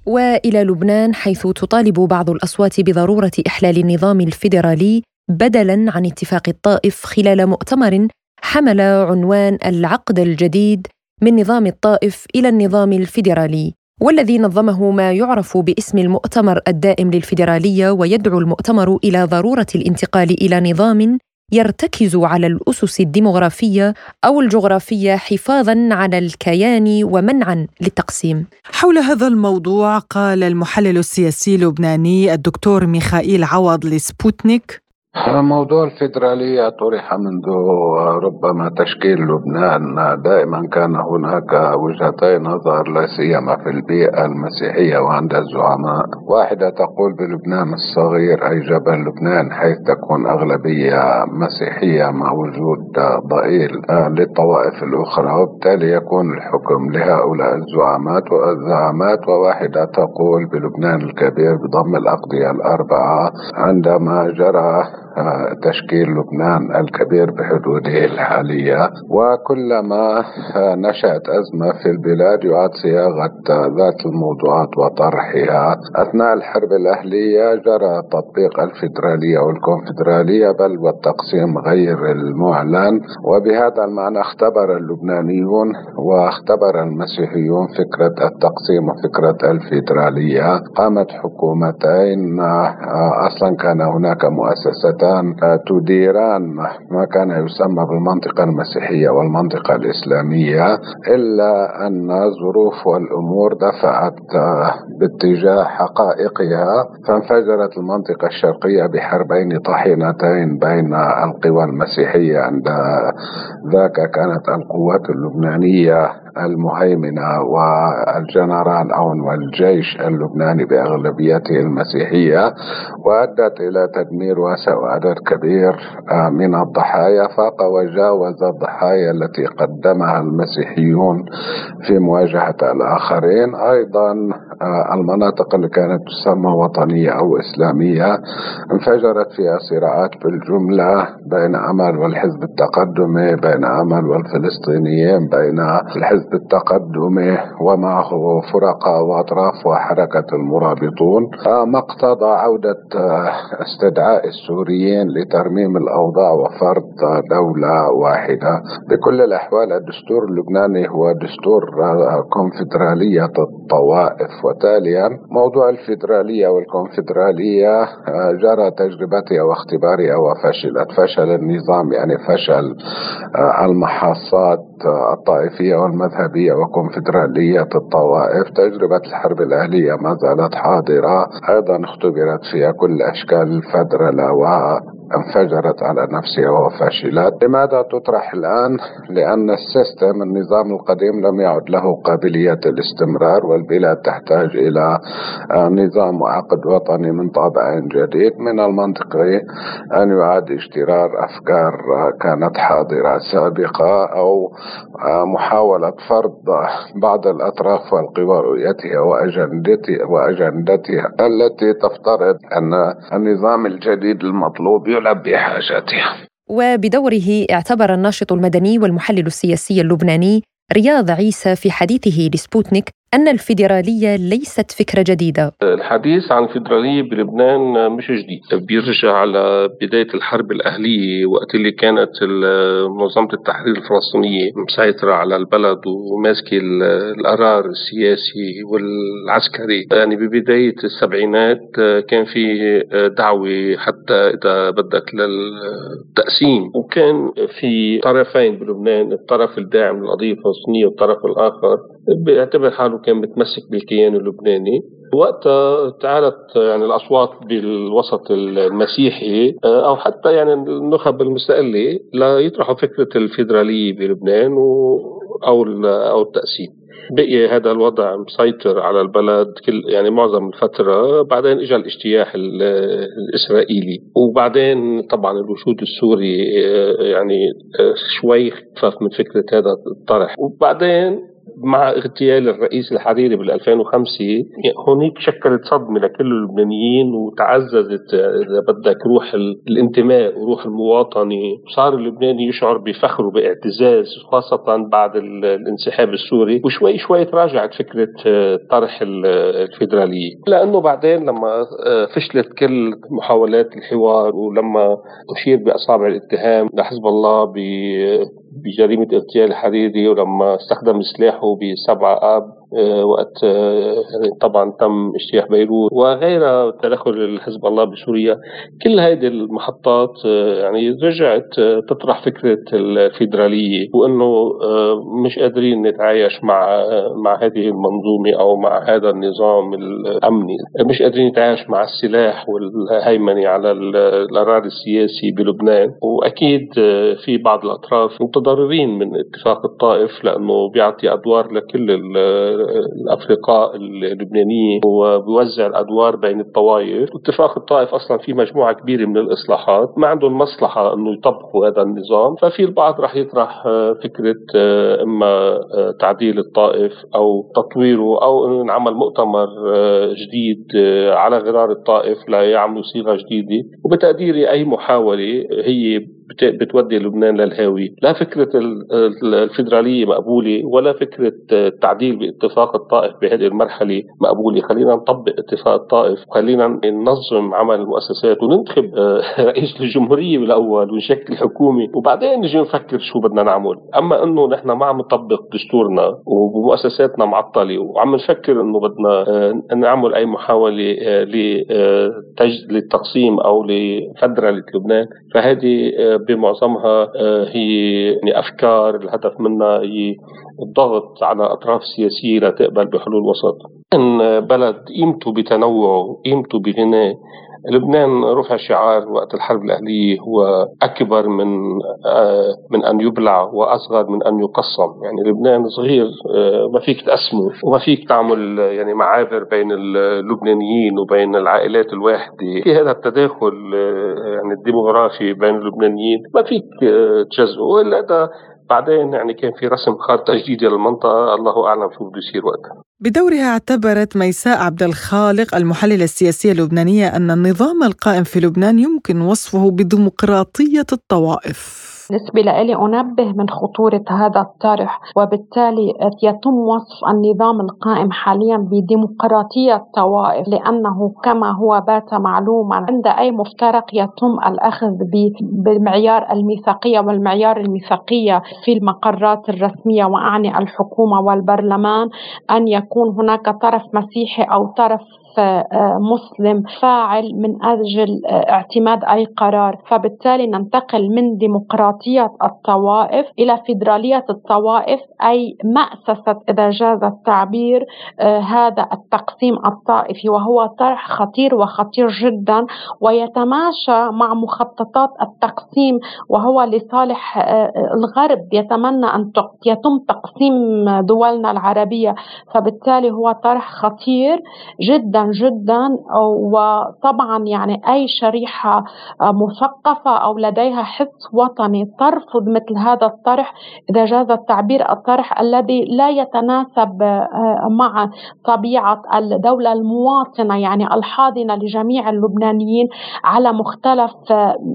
وإلى لبنان حيث تطالب بعض الأصوات بضرورة إحلال النظام الفيدرالي بدلا عن اتفاق الطائف خلال مؤتمر حمل عنوان العقد الجديد من نظام الطائف إلى النظام الفيدرالي والذي نظمه ما يعرف باسم المؤتمر الدائم للفيدرالية ويدعو المؤتمر إلى ضرورة الانتقال إلى نظام يرتكز على الأسس الديمغرافية أو الجغرافية حفاظا على الكيان ومنعا للتقسيم. حول هذا الموضوع قال المحلل السياسي اللبناني الدكتور ميخائيل عوض لسبوتنيك موضوع الفيدرالية طرح منذ ربما تشكيل لبنان. دائما كان هناك وجهتي نظر لا سيما في البيئة المسيحية وعند الزعماء. واحدة تقول بلبنان الصغير أي جبل لبنان حيث تكون أغلبية مسيحية مع وجود ضئيل. للطوائف الأخرى. وبالتالي يكون الحكم لهؤلاء الزعامات والزعامات وواحدة تقول بلبنان الكبير بضم الأقضية الأربعة. عندما جرى تشكيل لبنان الكبير بحدوده الحالية. وكلما نشأت أزمة في البلاد يعاد صياغة ذات الموضوعات وطرحها. أثناء الحرب الأهلية جرى تطبيق الفيدرالية والكونفدرالية بل والتقسيم غير المعلن. وبهذا المعنى اختبر اللبنانيون واختبر المسيحيون فكرة التقسيم وفكرة الفيدرالية قامت حكومتين أصلا كان هناك مؤسستان كانتا تديران ما كان يسمى بالمنطقة المسيحية والمنطقة الإسلامية إلا أن ظروف والأمور دفعت باتجاه حقائقها. فانفجرت المنطقة الشرقية بحربين طحينتين بين القوى المسيحية عند ذاك كانت القوات اللبنانية. المهيمنة والجنرال أون والجيش اللبناني بأغلبيته المسيحية وأدت إلى تدمير واسع وعدد كبير آه، من الضحايا فاق وجاوز الضحايا التي قدمها المسيحيون في مواجهة الآخرين. أيضا آه، المناطق اللي كانت تسمى وطنية أو إسلامية انفجرت فيها صراعات بالجملة بين أمل والحزب التقدمي بين أمل والفلسطينيين بين الحزب الحزب التقدمي ومعه فرقاء وأطراف وحركة المرابطون. ما اقتضى عودة آه، استدعاء السوريين لترميم الأوضاع وفرض دولة واحدة. بكل الأحوال الدستور اللبناني هو دستور آه، كونفدرالية الطوائف. وتاليا موضوع الفيدراليه والكونفدرالية آه، جرى تجربتها واختبارها وفشلت فشل. النظام يعني فشل المحاصات الطائفية والمذهبيه مذهبية وكونفدرالية الطوائف تجربة الحرب الأهلية ما زالت حاضرة. أيضا اختبرت فيها كل أشكال الفدرلة انفجرت على نفسها وفشلت لماذا تطرح الآن؟ لأن السيستم النظام القديم لم يعد له قابلية الاستمرار والبلاد تحتاج إلى آه، نظام وعقد وطني من طابع جديد من المنطقي أن يعاد اشترار أفكار آه، كانت حاضرة سابقة أو آه، محاولة فرض بعض الأطراف والقوى رؤيتها وأجندتها وأجندتها التي تفترض أن النظام الجديد المطلوب يلعب بحاجاتها وبدوره اعتبر الناشط المدني والمحلل السياسي اللبناني رياض عيسى في حديثه لسبوتنيك أن الفيدرالية ليست فكرة جديدة. الحديث عن الفيدرالية بلبنان مش جديد. بيرجع على بداية الحرب الأهلية وقت اللي كانت منظمة التحرير الفلسطينية مسيطرة على البلد وماسكة القرار السياسي والعسكري. يعني ببداية السبعينات كان في دعوة حتى إذا بدك للتقسيم. وكان في طرفين بلبنان الطرف الداعم للقضية الفلسطينية والطرف الآخر. بيعتبر حاله كان متمسك بالكيان اللبناني. وقتها تعالت يعني الأصوات بالوسط المسيحي آه، أو حتى يعني النخب المستقلة ليطرحوا فكرة الفيدرالية بلبنان أو أو التقسيم بقي هذا الوضع مسيطر على البلد كل يعني معظم الفترة. بعدين اجى الاجتياح الإسرائيلي. وبعدين طبعا الوجود السوري آه، يعني آه، شوي خفف من فكرة هذا الطرح. وبعدين مع اغتيال الرئيس الحريري بال 2005 هونيك شكلت صدمه لكل اللبنانيين وتعززت إذا بدك روح الانتماء وروح المواطنه وصار اللبناني يشعر بفخر وباعتزاز خاصة بعد الانسحاب السوري وشوي شوي تراجعت فكرة طرح الفيدرالية. لأنه بعدين لما فشلت كل محاولات الحوار ولما اشير بأصابع الاتهام لحزب الله بجريمة اغتيال الحريري ولما استخدم سلاحه بسبعة آب آه، وقت يعني طبعا تم اجتياح بيروت وغيرها تدخل الحزب الله بسوريا. كل هذه المحطات يعني رجعت تطرح فكرة الفيدرالية وإنه مش قادرين نتعايش مع مع هذه المنظومة أو مع هذا النظام الأمني. مش قادرين نتعايش مع السلاح والهيمنة على القرار السياسي بلبنان. وأكيد في بعض الأطراف متضررين من اتفاق الطائف لأنه بيعطي أدوار لكل الأفرقاء اللبنانيين وبيوزع الأدوار بين الطوائف. اتفاق الطائف أصلا في مجموعة كبيرة من الإصلاحات. ما عندهم مصلحة إنه يطبقوا هذا النظام. ففي البعض راح يطرح فكرة إما تعديل الطائف أو تطويره أو إنه ينعمل مؤتمر جديد على غرار الطائف ليعملوا صيغة جديدة. وبتقديري أي محاولة هي بتودي لبنان للهاوي. لا فكرة الفيدرالية مقبولة ولا فكرة التعديل باتفاق الطائف بهذه المرحلة مقبولة. خلينا نطبق اتفاق الطائف خلينا ننظم عمل المؤسسات وننتخب آه، [LAUGHS] رئيس الجمهورية بالأول ونشكل حكومة وبعدين نجي نفكر شو بدنا نعمل. أما أنه نحن ما عم نطبق دستورنا ومؤسساتنا معطلة وعم نفكر أنه بدنا آه، نعمل أي محاولة آه، للتقسيم أو لفدرلة لبنان فهذه بمعظمها آه، هي يعني أفكار الهدف منها هي الضغط على أطراف سياسية لتقبل بحلول وسط. بلد قيمته بتنوعه، قيمته بغناه، لبنان رفع شعار وقت الحرب الأهلية هو أكبر من آه، من أن يبلع وأصغر من أن يقسم. يعني لبنان صغير آه، ما فيك تقسمه وما فيك تعمل يعني معابر بين اللبنانيين وبين العائلات الواحدة. في هذا التداخل آه، يعني الديموغرافي بين اللبنانيين ما فيك تجزئه. وإلا هذا بعدين يعني كان في رسم خارطة جديدة للمنطقة الله أعلم شو بده يصير وقتها. بدورها اعتبرت ميساء عبد الخالق المحللة السياسية اللبنانية أن النظام القائم في لبنان يمكن وصفه بديمقراطية الطوائف. بالنسبة لي أنبه من خطورة هذا الطرح وبالتالي يتم وصف النظام القائم حاليا بديمقراطية الطوائف لأنه كما هو بات معلوما عند أي مفترق يتم الأخذ بالمعيار الميثاقية والمعيار الميثاقية في المقرات الرسمية وأعني الحكومة والبرلمان أن يكون هناك طرف مسيحي أو طرف مسلم فاعل من أجل آه، اعتماد اي قرار فبالتالي ننتقل من ديمقراطية الطوائف إلى فيدرالية الطوائف أي مأسسة إذا جاز التعبير آه، هذا التقسيم الطائفي وهو طرح خطير وخطير جدا ويتماشى مع مخططات التقسيم وهو لصالح الغرب يتمنى أن يتم تقسيم دولنا العربية. فبالتالي هو طرح خطير جدا جدا وطبعا يعني أي شريحة مثقفة أو لديها حس وطني ترفض مثل هذا الطرح إذا جاز التعبير الطرح الذي لا يتناسب آه، مع طبيعة الدولة المواطنة يعني الحاضنة لجميع اللبنانيين على مختلف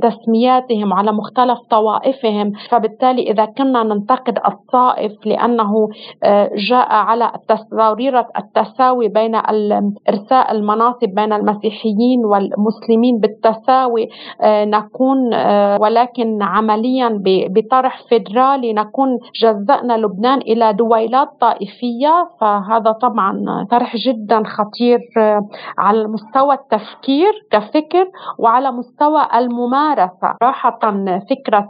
تسمياتهم على مختلف طوائفهم. فبالتالي إذا كنا ننتقد الطائف لأنه آه، جاء على ضريرة التساوي بين الإرسال المناصب بين المسيحيين والمسلمين بالتساوي آه، نكون آه، ولكن عمليا بطرح فيدرالي نكون جزأنا لبنان إلى دويلات طائفية. فهذا طبعا طرح جدا خطير آه، على مستوى التفكير كفكر وعلى مستوى الممارسة. صراحة فكرة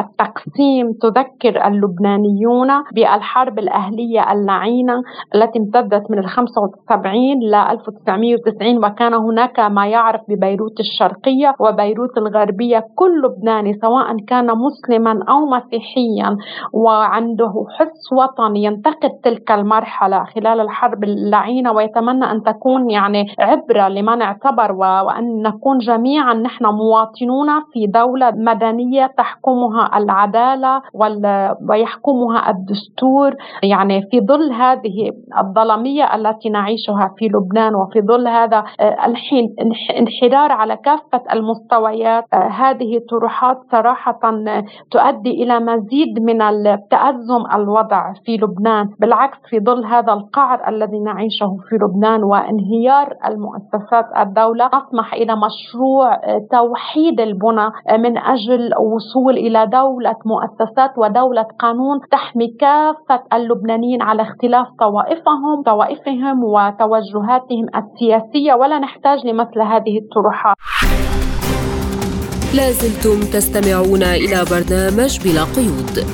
التقسيم تذكر اللبنانيون بالحرب الأهلية اللعينة التي امتدت من ال 75 ل 1990 وكان هناك ما يعرف ببيروت الشرقية وبيروت الغربية. كل لبناني سواء كان مسلما أو مسيحيا وعنده حس وطني ينتقد تلك المرحلة خلال الحرب اللعينة. ويتمنى أن تكون يعني عبرة لمن اعتبر وأن نكون جميعا نحن مواطنون في دولة مدنية تحكمها العدالة ويحكمها الدستور. يعني في ظل هذه الظلمية التي نعيشها في لبنان لبنان وفي ظل هذا الحين انحدار على كافة المستويات هذه الطروحات صراحة تؤدي إلى مزيد من التأزم الوضع في لبنان. بالعكس في ظل هذا القعر الذي نعيشه في لبنان وانهيار المؤسسات الدولة نسمح إلى مشروع توحيد البنى من أجل وصول إلى دولة مؤسسات ودولة قانون تحمي كافة اللبنانيين على اختلاف طوائفهم طوائفهم وتوجهاتهم السياسية ولا نحتاج لمثل هذه الطروحات لازلتم تستمعون إلى برنامج بلا قيود.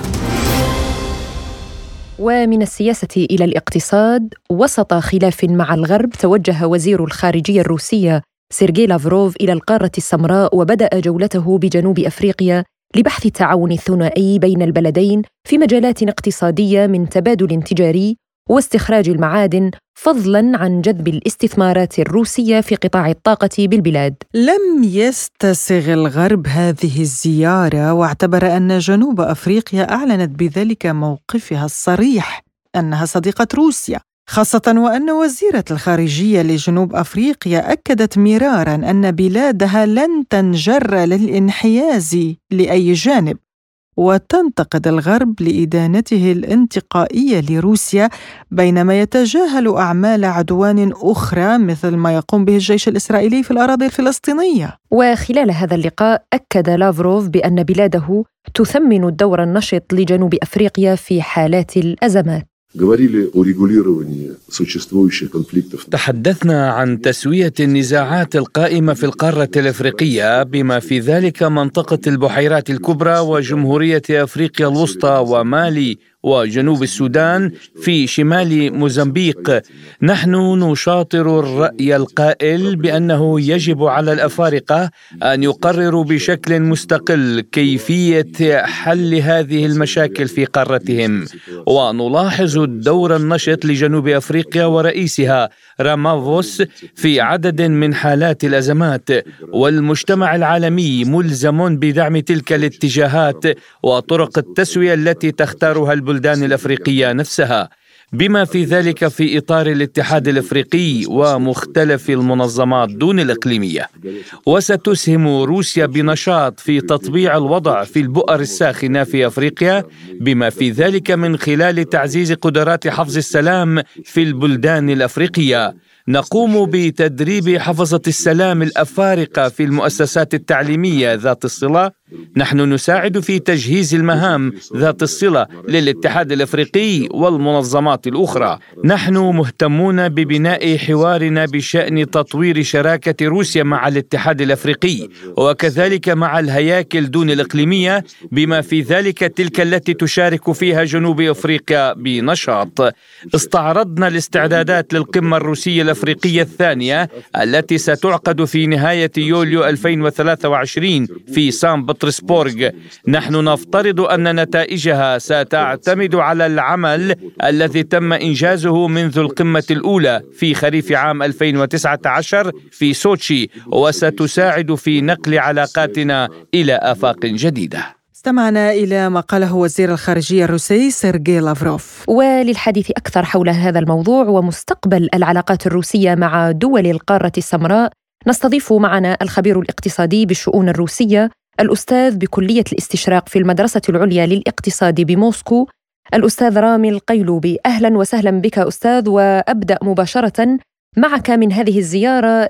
ومن السياسة إلى الاقتصاد وسط خلاف مع الغرب توجه وزير الخارجية الروسية سيرجي لافروف إلى القارة السمراء وبدأ جولته بجنوب أفريقيا لبحث التعاون الثنائي بين البلدين في مجالات اقتصادية من تبادل تجاري واستخراج المعادن فضلا عن جذب الاستثمارات الروسية في قطاع الطاقة بالبلاد. لم يستسغ الغرب هذه الزيارة واعتبر أن جنوب أفريقيا أعلنت بذلك موقفها الصريح أنها صديقة روسيا. خاصة وأن وزيرة الخارجية لجنوب أفريقيا أكدت مرارا أن بلادها لن تنجر للانحياز لأي جانب وتنتقد الغرب لإدانته الانتقائية لروسيا بينما يتجاهل أعمال عدوان أخرى مثل ما يقوم به الجيش الإسرائيلي في الأراضي الفلسطينية. وخلال هذا اللقاء أكد لافروف بأن بلاده تثمن الدور النشط لجنوب أفريقيا في حالات الأزمات. تحدثنا عن تسوية النزاعات القائمة في القارة الأفريقية بما في ذلك منطقة البحيرات الكبرى وجمهورية أفريقيا الوسطى ومالي. وجنوب السودان في شمال موزمبيق. نحن نشاطر الرأي القائل بأنه يجب على الأفارقة أن يقرروا بشكل مستقل كيفية حل هذه المشاكل في قارتهم. ونلاحظ الدور النشط لجنوب أفريقيا ورئيسها رامافوس في عدد من حالات الأزمات. والمجتمع العالمي ملزم بدعم تلك الاتجاهات وطرق التسوية التي تختارها البلدان الأفريقية نفسها بما في ذلك في إطار الاتحاد الأفريقي ومختلف المنظمات دون الإقليمية. وستسهم روسيا بنشاط في تطبيع الوضع في البؤر الساخنة في أفريقيا بما في ذلك من خلال تعزيز قدرات حفظ السلام في البلدان الأفريقية. نقوم بتدريب حفظة السلام الأفارقة في المؤسسات التعليمية ذات الصلة نحن نساعد في تجهيز المهام ذات الصلة للاتحاد الأفريقي والمنظمات الأخرى. نحن مهتمون ببناء حوارنا بشأن تطوير شراكة روسيا مع الاتحاد الأفريقي وكذلك مع الهياكل دون الإقليمية بما في ذلك تلك التي تشارك فيها جنوب أفريقيا بنشاط. استعرضنا الاستعدادات للقمة الروسية الأفريقية الثانية التي ستعقد في نهاية يوليو 2023 في سان بطرسبورغ. نحن نفترض أن نتائجها ستعتمد على العمل الذي تم إنجازه منذ القمة الأولى في خريف عام 2019 في سوتشي وستساعد في نقل علاقاتنا إلى آفاق جديدة. استمعنا إلى ما قاله وزير الخارجية الروسي سيرجي لافروف. وللحديث أكثر حول هذا الموضوع ومستقبل العلاقات الروسية مع دول القارة السمراء نستضيف معنا الخبير الاقتصادي بالشؤون الروسية الأستاذ بكلية الاستشراق في المدرسة العليا للاقتصاد بموسكو الأستاذ رامي القيلوبي. أهلا وسهلا بك أستاذ وأبدأ مباشرة معك من هذه الزيارة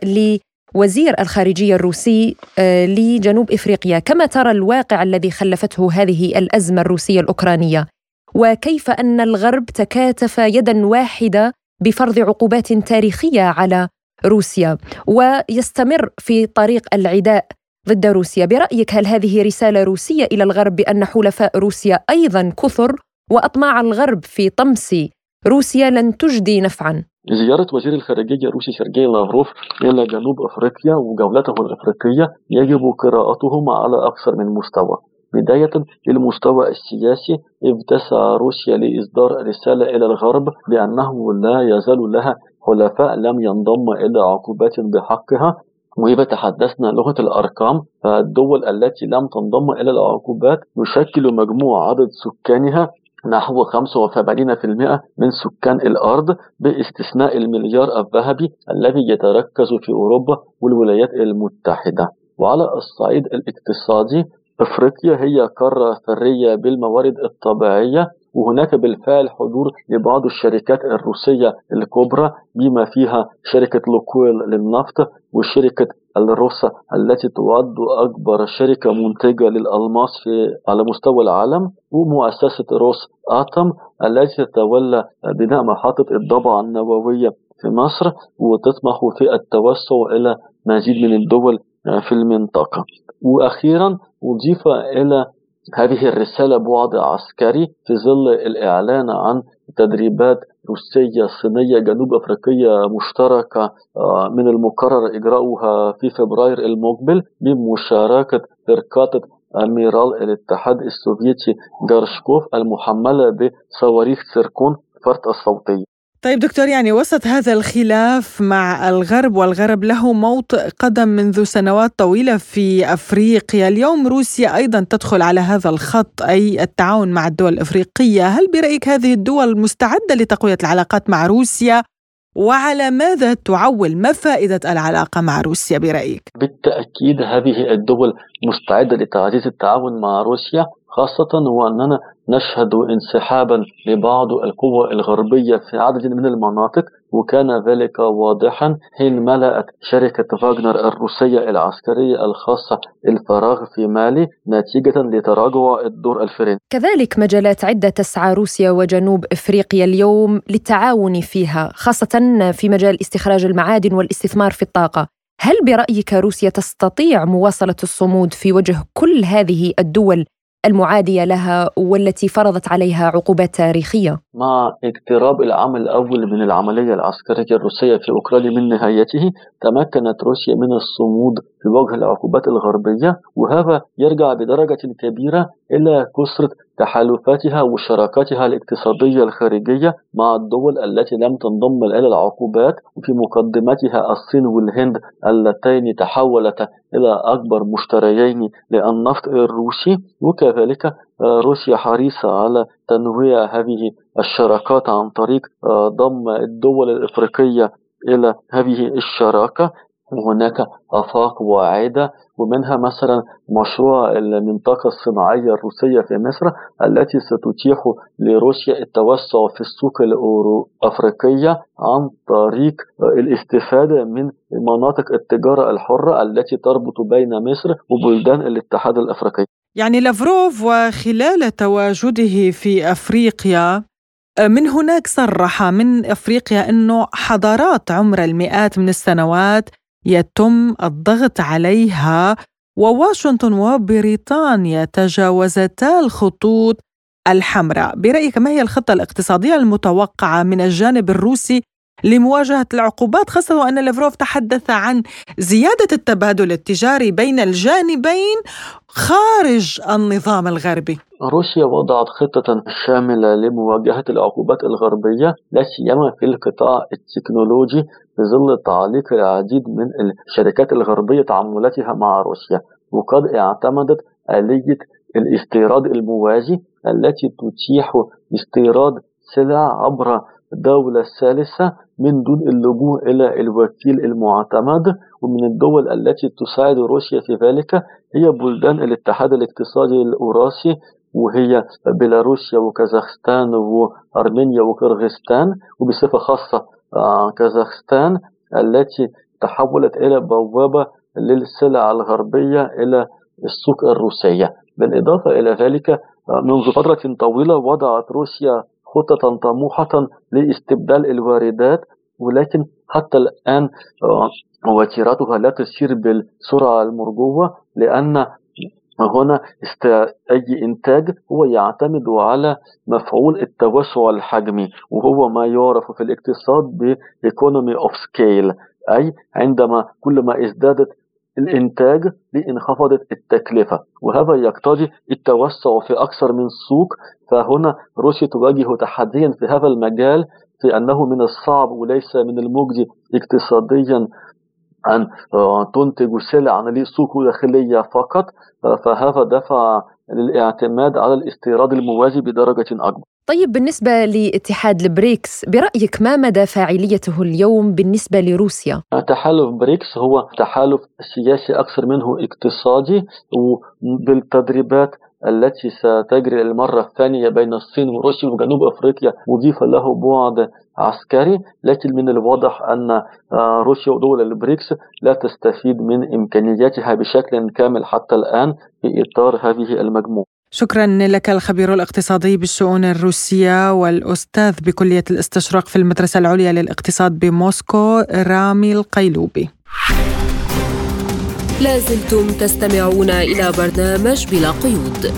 لوزير الخارجية الروسي آه، لجنوب إفريقيا كما ترى الواقع الذي خلفته هذه الأزمة الروسية الأوكرانية. وكيف أن الغرب تكاتف يدا واحدة بفرض عقوبات تاريخية على روسيا ويستمر في طريق العداء ضد روسيا. برأيك هل هذه رسالة روسية إلى الغرب بأن حلفاء روسيا أيضا كثر وأطماع الغرب في طمس روسيا لن تجدي نفعا. زيارة وزير الخارجية الروسي سيرجي لافروف إلى جنوب أفريقيا وجولته الأفريقية يجب قراءتهما على أكثر من مستوى. بداية للمستوى السياسي ابتسع روسيا لإصدار رسالة إلى الغرب بأنه لا يزال لها حلفاء لم ينضم إلى عقوبات بحقها. وإذا تحدثنا لغة الأرقام فالدول التي لم تنضم إلى العقوبات يشكل مجموع عدد سكانها نحو 85% من سكان الأرض باستثناء المليار الذهبي الذي يتركز في أوروبا والولايات المتحدة. وعلى الصعيد الاقتصادي أفريقيا هي قارة ثرية بالموارد الطبيعية وهناك بالفعل حضور لبعض الشركات الروسية الكبرى بما فيها شركة لوكويل للنفط وشركة الروسا التي تعد أكبر شركة منتجة للألماس في على مستوى العالم ومؤسسة روس آتم التي تتولى بناء محطة الضبعة النووية في مصر وتطمح في التوسع إلى مزيد من الدول في المنطقة. وأخيرا أضيف إلى هذه الرسالة بعد عسكري في ظل الإعلان عن تدريبات روسية صينية جنوب أفريقية مشتركة آه، من المقرر إجراؤها في فبراير المقبل بمشاركة فرقة أميرال الاتحاد السوفيتي جارشكوف المحملة بصواريخ سيركون فرط الصوتية طيب دكتور يعني وسط هذا الخلاف مع الغرب والغرب له موطئ قدم منذ سنوات طويلة في أفريقيا، اليوم روسيا أيضا تدخل على هذا الخط أي التعاون مع الدول الأفريقية، هل برأيك هذه الدول مستعدة لتقوية العلاقات مع روسيا؟ وعلى ماذا تعول؟ ما فائده العلاقة مع روسيا برأيك؟ بالتأكيد هذه الدول مستعدة لتعزيز التعاون مع روسيا خاصة وأننا نشهد انسحابا لبعض القوى الغربية في عدد من المناطق وكان ذلك واضحا حين ملأت شركة فاغنر الروسية العسكرية الخاصة الفراغ في مالي نتيجة لتراجع الدور الفرنسي. كذلك مجالات عدة تسعى روسيا وجنوب إفريقيا اليوم للتعاون فيها خاصة في مجال استخراج المعادن والاستثمار في الطاقة. هل برأيك روسيا تستطيع مواصلة الصمود في وجه كل هذه الدول المعادية لها والتي فرضت عليها عقوبات تاريخية. مع اقتراب العام الأول من العملية العسكرية الروسية في أوكرانيا من نهايته تمكنت روسيا من الصمود في وجه العقوبات الغربية وهذا يرجع بدرجة كبيرة إلى كثرة تحالفاتها وشراكاتها الاقتصادية الخارجية مع الدول التي لم تنضم إلى العقوبات وفي مقدمتها الصين والهند اللتين تحولتا إلى أكبر مشتريين للنفط الروسي وكذلك آه، روسيا حريصة على تنويع هذه الشراكات عن طريق آه، ضم الدول الإفريقية إلى هذه الشراكة. وهناك آفاق واعدة. ومنها مثلا مشروع المنطقة الصناعية الروسية في مصر التي ستتيح لروسيا التوسع في السوق الأفريقية عن طريق الاستفادة من مناطق التجارة الحرة التي تربط بين مصر وبلدان الاتحاد الأفريقي. يعني لافروف وخلال تواجده في أفريقيا من هناك صرح من أفريقيا إنه حضارات عمر المئات من السنوات يتم الضغط عليها وواشنطن وبريطانيا تجاوزتا الخطوط الحمراء. برأيك ما هي الخطة الاقتصادية المتوقعة من الجانب الروسي لمواجهة العقوبات خاصة وأن لافروف تحدث عن زيادة التبادل التجاري بين الجانبين خارج النظام الغربي. روسيا وضعت خطة شاملة لمواجهة العقوبات الغربية لا سيما في القطاع التكنولوجي في ظل تعليق العديد من الشركات الغربية تعاملاتها مع روسيا. وقد اعتمدت آلية الاستيراد الموازي التي تتيح استيراد سلع عبر دولة ثالثة من دون اللجوء إلى الوكيل المعتمد ومن الدول التي تساعد روسيا في ذلك هي بلدان الاتحاد الاقتصادي الأوراسي وهي بيلاروسيا وكازاخستان وأرمينيا وكرغستان وبصفة خاصة آه، كازاخستان التي تحولت إلى بوابة للسلع الغربية إلى السوق الروسية. بالإضافة إلى ذلك آه، منذ فترة طويلة وضعت روسيا خطة طموحة لاستبدال الواردات ولكن حتى الآن آه، وتيراتها لا تسير بالسرعة المرجوة لأن هنا أي إنتاج هو يعتمد على مفعول التوسع الحجمي وهو ما يعرف في الاقتصاد ب economy of scale أي عندما كل ما ازدادت الإنتاج لانخفضت التكلفة وهذا يقتضي التوسع في أكثر من سوق. فهنا روسيا تواجه تحديا في هذا المجال في أنه من الصعب وليس من المجدي اقتصاديا أن تنتج سلع لسوق داخلية فقط. فهذا دفع للاعتماد على الاستيراد الموازي بدرجة أكبر طيب بالنسبة لاتحاد البريكس برأيك ما مدى فاعليته اليوم بالنسبة لروسيا؟ تحالف بريكس هو تحالف سياسي أكثر منه اقتصادي وبالتدريبات التي ستجري للمرة الثانية بين الصين وروسيا وجنوب أفريقيا أضيف له بعد عسكري. لكن من الواضح أن آه، روسيا ودول البريكس لا تستفيد من إمكانياتها بشكل كامل حتى الآن في إطار هذه المجموعة. شكرا لك الخبير الاقتصادي بالشؤون الروسية والأستاذ بكلية الاستشراق في المدرسة العليا للاقتصاد بموسكو رامي القيلوبي لازلتم تستمعون إلى برنامج بلا قيود.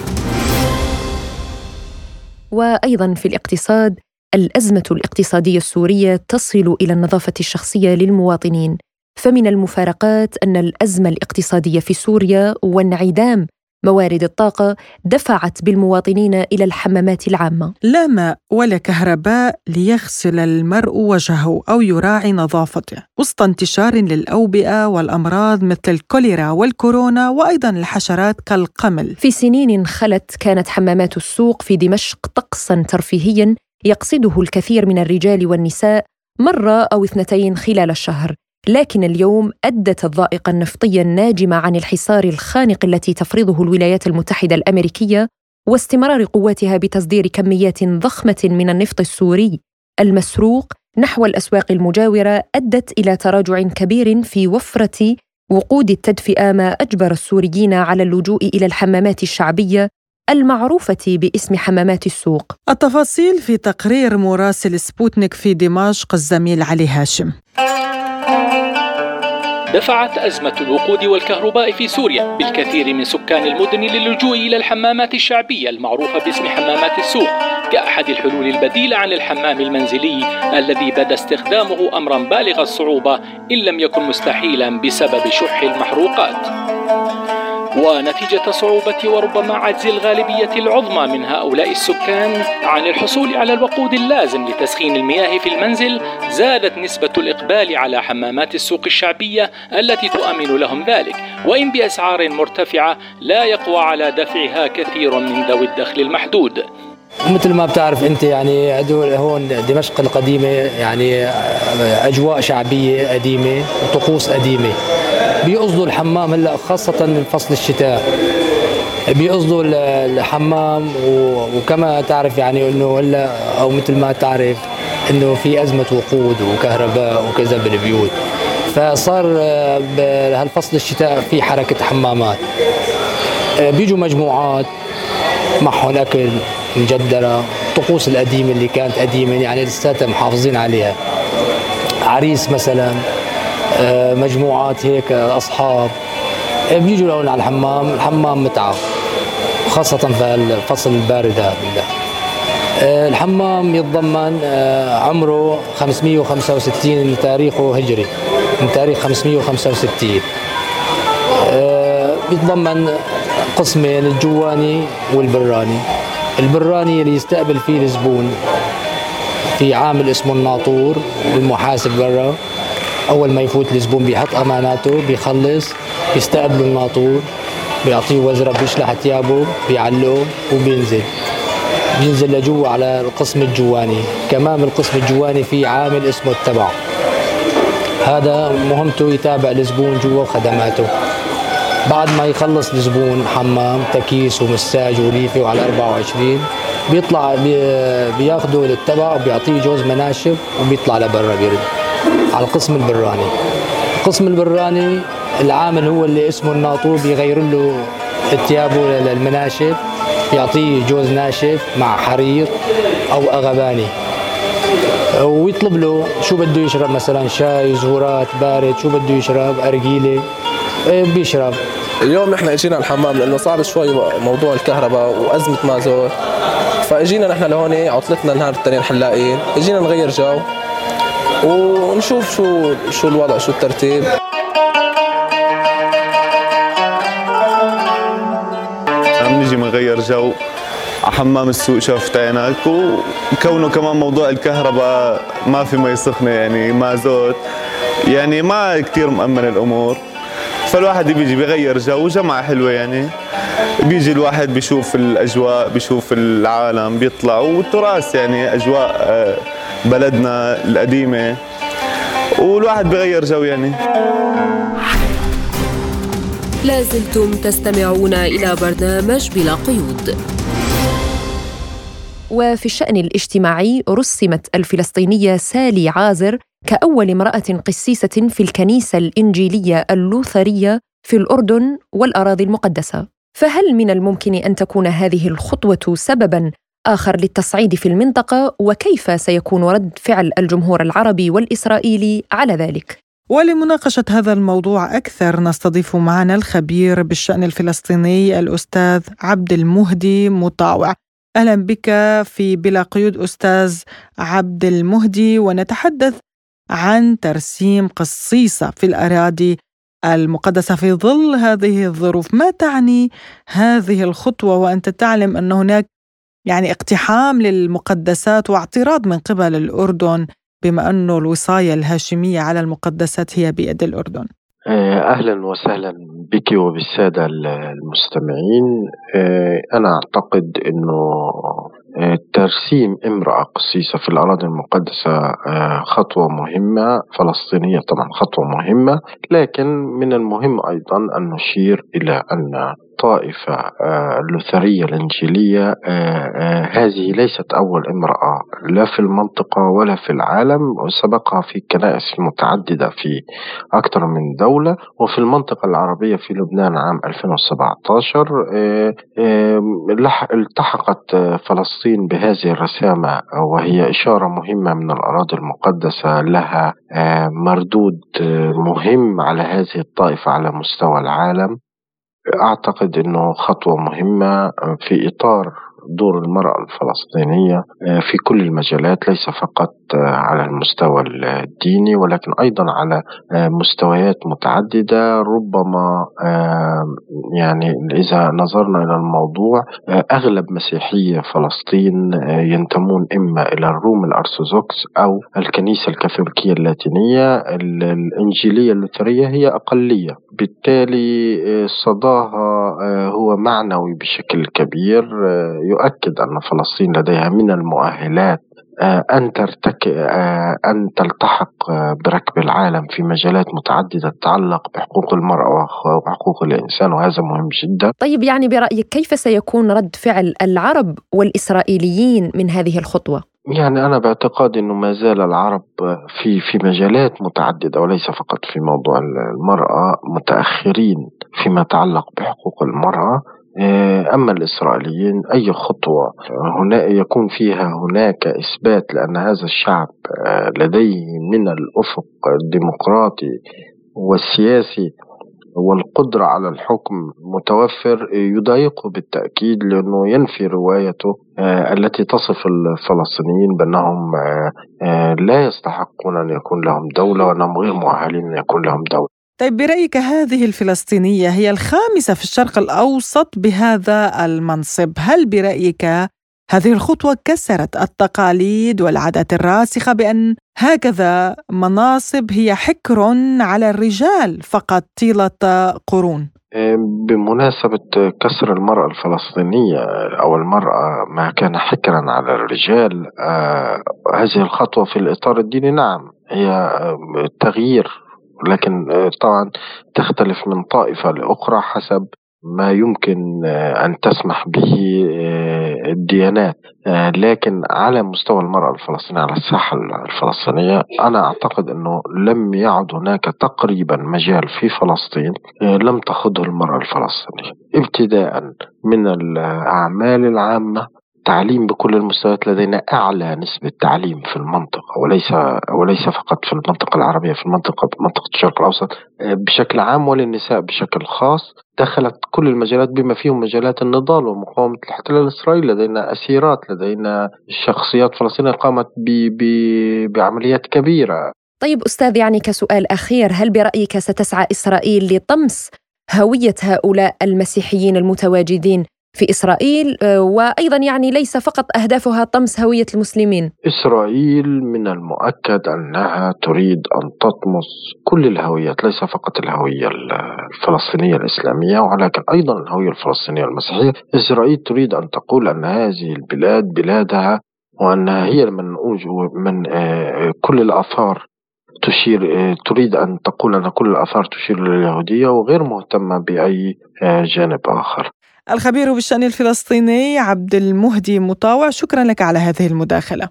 وأيضا في الاقتصاد الأزمة الاقتصادية السورية تصل إلى النظافة الشخصية للمواطنين. فمن المفارقات أن الأزمة الاقتصادية في سوريا وانعدام موارد الطاقة دفعت بالمواطنين إلى الحمامات العامة. لا ماء ولا كهرباء ليغسل المرء وجهه أو يراعي نظافته وسط انتشار للأوبئة والأمراض مثل الكوليرا والكورونا وأيضا الحشرات كالقمل. في سنين خلت كانت حمامات السوق في دمشق طقسا ترفيهيا يقصده الكثير من الرجال والنساء مرة أو اثنتين خلال الشهر. لكن اليوم أدت الضائقة النفطية الناجمة عن الحصار الخانق التي تفرضه الولايات المتحدة الأمريكية واستمرار قواتها بتصدير كميات ضخمة من النفط السوري. المسروق نحو الأسواق المجاورة أدت إلى تراجع كبير في وفرة وقود التدفئة ما أجبر السوريين على اللجوء إلى الحمامات الشعبية المعروفة باسم حمامات السوق. التفاصيل في تقرير مراسل سبوتنيك في دمشق الزميل علي هاشم. دفعت أزمة الوقود والكهرباء في سوريا بالكثير من سكان المدن للجوء إلى الحمامات الشعبية المعروفة باسم حمامات السوق كأحد الحلول البديلة عن الحمام المنزلي الذي بدا استخدامه أمرا بالغ الصعوبة إن لم يكن مستحيلا بسبب شح المحروقات. ونتيجة صعوبة وربما عجز الغالبية العظمى من هؤلاء السكان عن الحصول على الوقود اللازم لتسخين المياه في المنزل زادت نسبة الإقبال على حمامات السوق الشعبية التي تؤمن لهم ذلك. وإن بأسعار مرتفعة لا يقوى على دفعها كثير من ذوي الدخل المحدود. مثل ما بتعرف أنت يعني هون دمشق القديمة يعني أجواء شعبية قديمة وطقوس قديمة. بيقصدوا الحمام هلا خاصة فصل الشتاء. بيقصدوا الحمام وكما تعرف يعني إنه هلا أو مثل ما تعرف إنه في أزمة وقود وكهرباء وكذا بالبيوت. فصار بهالفصل الشتاء في حركة حمامات. بيجوا مجموعات معهم اكل مجدرة الطقوس القديمة اللي كانت قديمة يعني لساتها محافظين عليها. عريس مثلا آه، مجموعات هيك أصحاب. آه، بيجوا لهون على الحمام الحمام متعة خاصة في الفصل البارد هذا. آه، الحمام يتضمن عمره 565 من تاريخه هجري من تاريخ 565 بيتضمن قسمين الجواني والبراني. البراني اللي يستقبل فيه الزبون في عامل اسمه الناطور والمحاسب برا. أول ما يفوت الزبون بيحط أماناته بيخلص بيستقبل الناطور بيعطيه وزره بيشلح ثيابه بيعلقه وبينزل. بينزل لجوا على القسم الجواني. كمان القسم الجواني في عامل اسمه التبع. هذا مهمته يتابع الزبون جوا خدماته. بعد ما يخلص الزبون حمام تكيس ومساج وليفه وعلى 24 بيطلع بياخده للتبع وبيعطيه جوز مناشف وبيطلع لبرا بيرد. على القسم البراني. القسم البراني العامل هو اللي اسمه الناطور بيغير له ثيابه للمناشف يعطيه جوز ناشف مع حرير أو أغباني. ويطلب له شو بده يشرب مثلا شاي زهورات بارد شو بده يشرب أرجيلة إيه، بيشرب. اليوم إحنا إجينا الحمام لأنه صار شوي موضوع الكهرباء وأزمة مازوت فإجينا نحن لهون عطلتنا نهار التنين حلاقين إجينا نغير جو. ونشوف شو شو الوضع شو الترتيب. عم نجي بنغير جو. حمام السوق شفتينك وكونه كمان موضوع الكهرباء ما في مي سخنة يعني مازوت يعني ما كثير مأمن الأمور. فالواحد بيجي بيغير جو جمعة حلوة يعني. بيجي الواحد بيشوف الأجواء بيشوف العالم بيطلع والتراث يعني أجواء آه، بلدنا القديمة. والواحد بيغير جو يعني. لازلتم تستمعون إلى برنامج بلا قيود. وفي الشأن الاجتماعي رسمت الفلسطينية سالي عازر كأول امرأة قسيسة في الكنيسة الإنجيلية اللوثرية في الأردن والأراضي المقدسة. فهل من الممكن أن تكون هذه الخطوة سبباً آخر للتصعيد في المنطقة وكيف سيكون رد فعل الجمهور العربي والإسرائيلي على ذلك؟ ولمناقشة هذا الموضوع أكثر نستضيف معنا الخبير بالشأن الفلسطيني الأستاذ عبد المهدي مطاوع. أهلا بك في بلا قيود أستاذ عبد المهدي ونتحدث عن ترسيم قصيصة في الأراضي المقدسة في ظل هذه الظروف. ما تعني هذه الخطوة؟ وأنت تعلم أن هناك يعني اقتحام للمقدسات واعتراض من قبل الأردن بما أنه الوصاية الهاشمية على المقدسات هي بيد الأردن. آه، أهلا وسهلا بك وبالسادة المستمعين. آه، أنا أعتقد أنه آه، ترسيم امرأة قسيسة في الأراضي المقدسة خطوة مهمة. فلسطينية طبعا خطوة مهمة. لكن من المهم أيضا أن نشير إلى أن الطائفة آه، اللوثرية الإنجيلية آه، آه، هذه ليست أول امرأة لا في المنطقة ولا في العالم وسبقها في كنائس متعددة في أكثر من دولة وفي المنطقة العربية في لبنان عام 2017 التحقت فلسطين بهذه الرسامة وهي إشارة مهمة من الأراضي المقدسة لها مردود مهم على هذه الطائفة على مستوى العالم. أعتقد أنه خطوة مهمة في إطار دور المرأة الفلسطينية آه، في كل المجالات ليس فقط آه، على المستوى الديني ولكن أيضا على آه، مستويات متعددة. ربما يعني إذا نظرنا إلى الموضوع أغلب مسيحية فلسطين ينتمون إما إلى الروم الأرثوذكس أو الكنيسة الكاثوليكية اللاتينية. الإنجيلية اللوثرية هي أقلية. بالتالي صداها هو معنوي بشكل كبير يؤكد أن فلسطين لديها من المؤهلات آه، أن ترتك آه، أن تلتحق آه، بركب العالم في مجالات متعددة تتعلق بحقوق المرأة وحقوق الإنسان وهذا مهم جدا. طيب يعني برأيك كيف سيكون رد فعل العرب والإسرائيليين من هذه الخطوة؟ يعني أنا باعتقادي أنه ما زال العرب في في مجالات متعددة وليس فقط في موضوع المرأة متأخرين فيما يتعلق بحقوق المرأة أما الإسرائيليين أي خطوة هنا يكون فيها هناك إثبات لأن هذا الشعب آه، لديه من الأفق الديمقراطي والسياسي والقدرة على الحكم متوفر يضايقه بالتأكيد لأنه ينفي روايته آه، التي تصف الفلسطينيين بأنهم لا يستحقون أن يكون لهم دولة وأنهم غير مؤهلين أن يكون لهم دولة. طيب برأيك هذه الفلسطينية هي الخامسة في الشرق الأوسط بهذا المنصب؟ هل برأيك هذه الخطوة كسرت التقاليد والعادات الراسخة بأن هكذا مناصب هي حكر على الرجال فقط طيلة قرون؟ بمناسبة كسر المرأة الفلسطينية أو المرأة ما كان حكرا على الرجال آه، هذه الخطوة في الإطار الديني نعم هي تغيير لكن آه، طبعا تختلف من طائفة لأخرى حسب ما يمكن آه، أن تسمح به آه، الديانات. لكن على مستوى المرأة الفلسطينية على الساحة الفلسطينية أنا أعتقد أنه لم يعد هناك تقريبا مجال في فلسطين لم تخضه المرأة الفلسطينية. ابتداء من الأعمال العامة تعليم بكل المستويات لدينا أعلى نسبة تعليم في المنطقة وليس وليس فقط في المنطقة العربية في المنطقة منطقة الشرق الأوسط آه، بشكل عام وللنساء بشكل خاص. دخلت كل المجالات بما فيهم مجالات النضال ومقاومة الاحتلال الإسرائيلي لدينا أسيرات لدينا شخصيات فلسطينية قامت بعمليات كبيرة. طيب أستاذ يعني كسؤال أخير هل برأيك ستسعى إسرائيل لطمس هوية هؤلاء المسيحيين المتواجدين في إسرائيل آه، وأيضا يعني ليس فقط أهدافها طمس هوية المسلمين. إسرائيل من المؤكد أنها تريد أن تطمس كل الهويات ليس فقط الهوية الفلسطينية الإسلامية ولكن أيضا الهوية الفلسطينية المسيحية. إسرائيل تريد أن تقول أن هذه البلاد بلادها وأنها هي من من آه، كل الآثار تشير آه، تريد أن تقول أن كل الآثار تشير لليهودية وغير مهتمة بأي جانب آخر. الخبير بالشأن الفلسطيني عبد المهدي مطاوع شكرا لك على هذه المداخلة.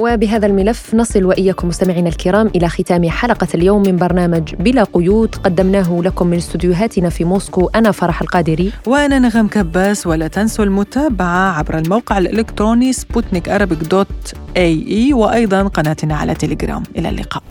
وبهذا الملف نصل وإياكم مستمعينا الكرام إلى ختام حلقة اليوم من برنامج بلا قيود. قدمناه لكم من استديوهاتنا في موسكو أنا فرح القادري. وأنا نغم كباس ولا تنسوا المتابعة عبر الموقع الإلكتروني سبوتنيك dot ae وأيضا قناتنا على تليجرام إلى اللقاء.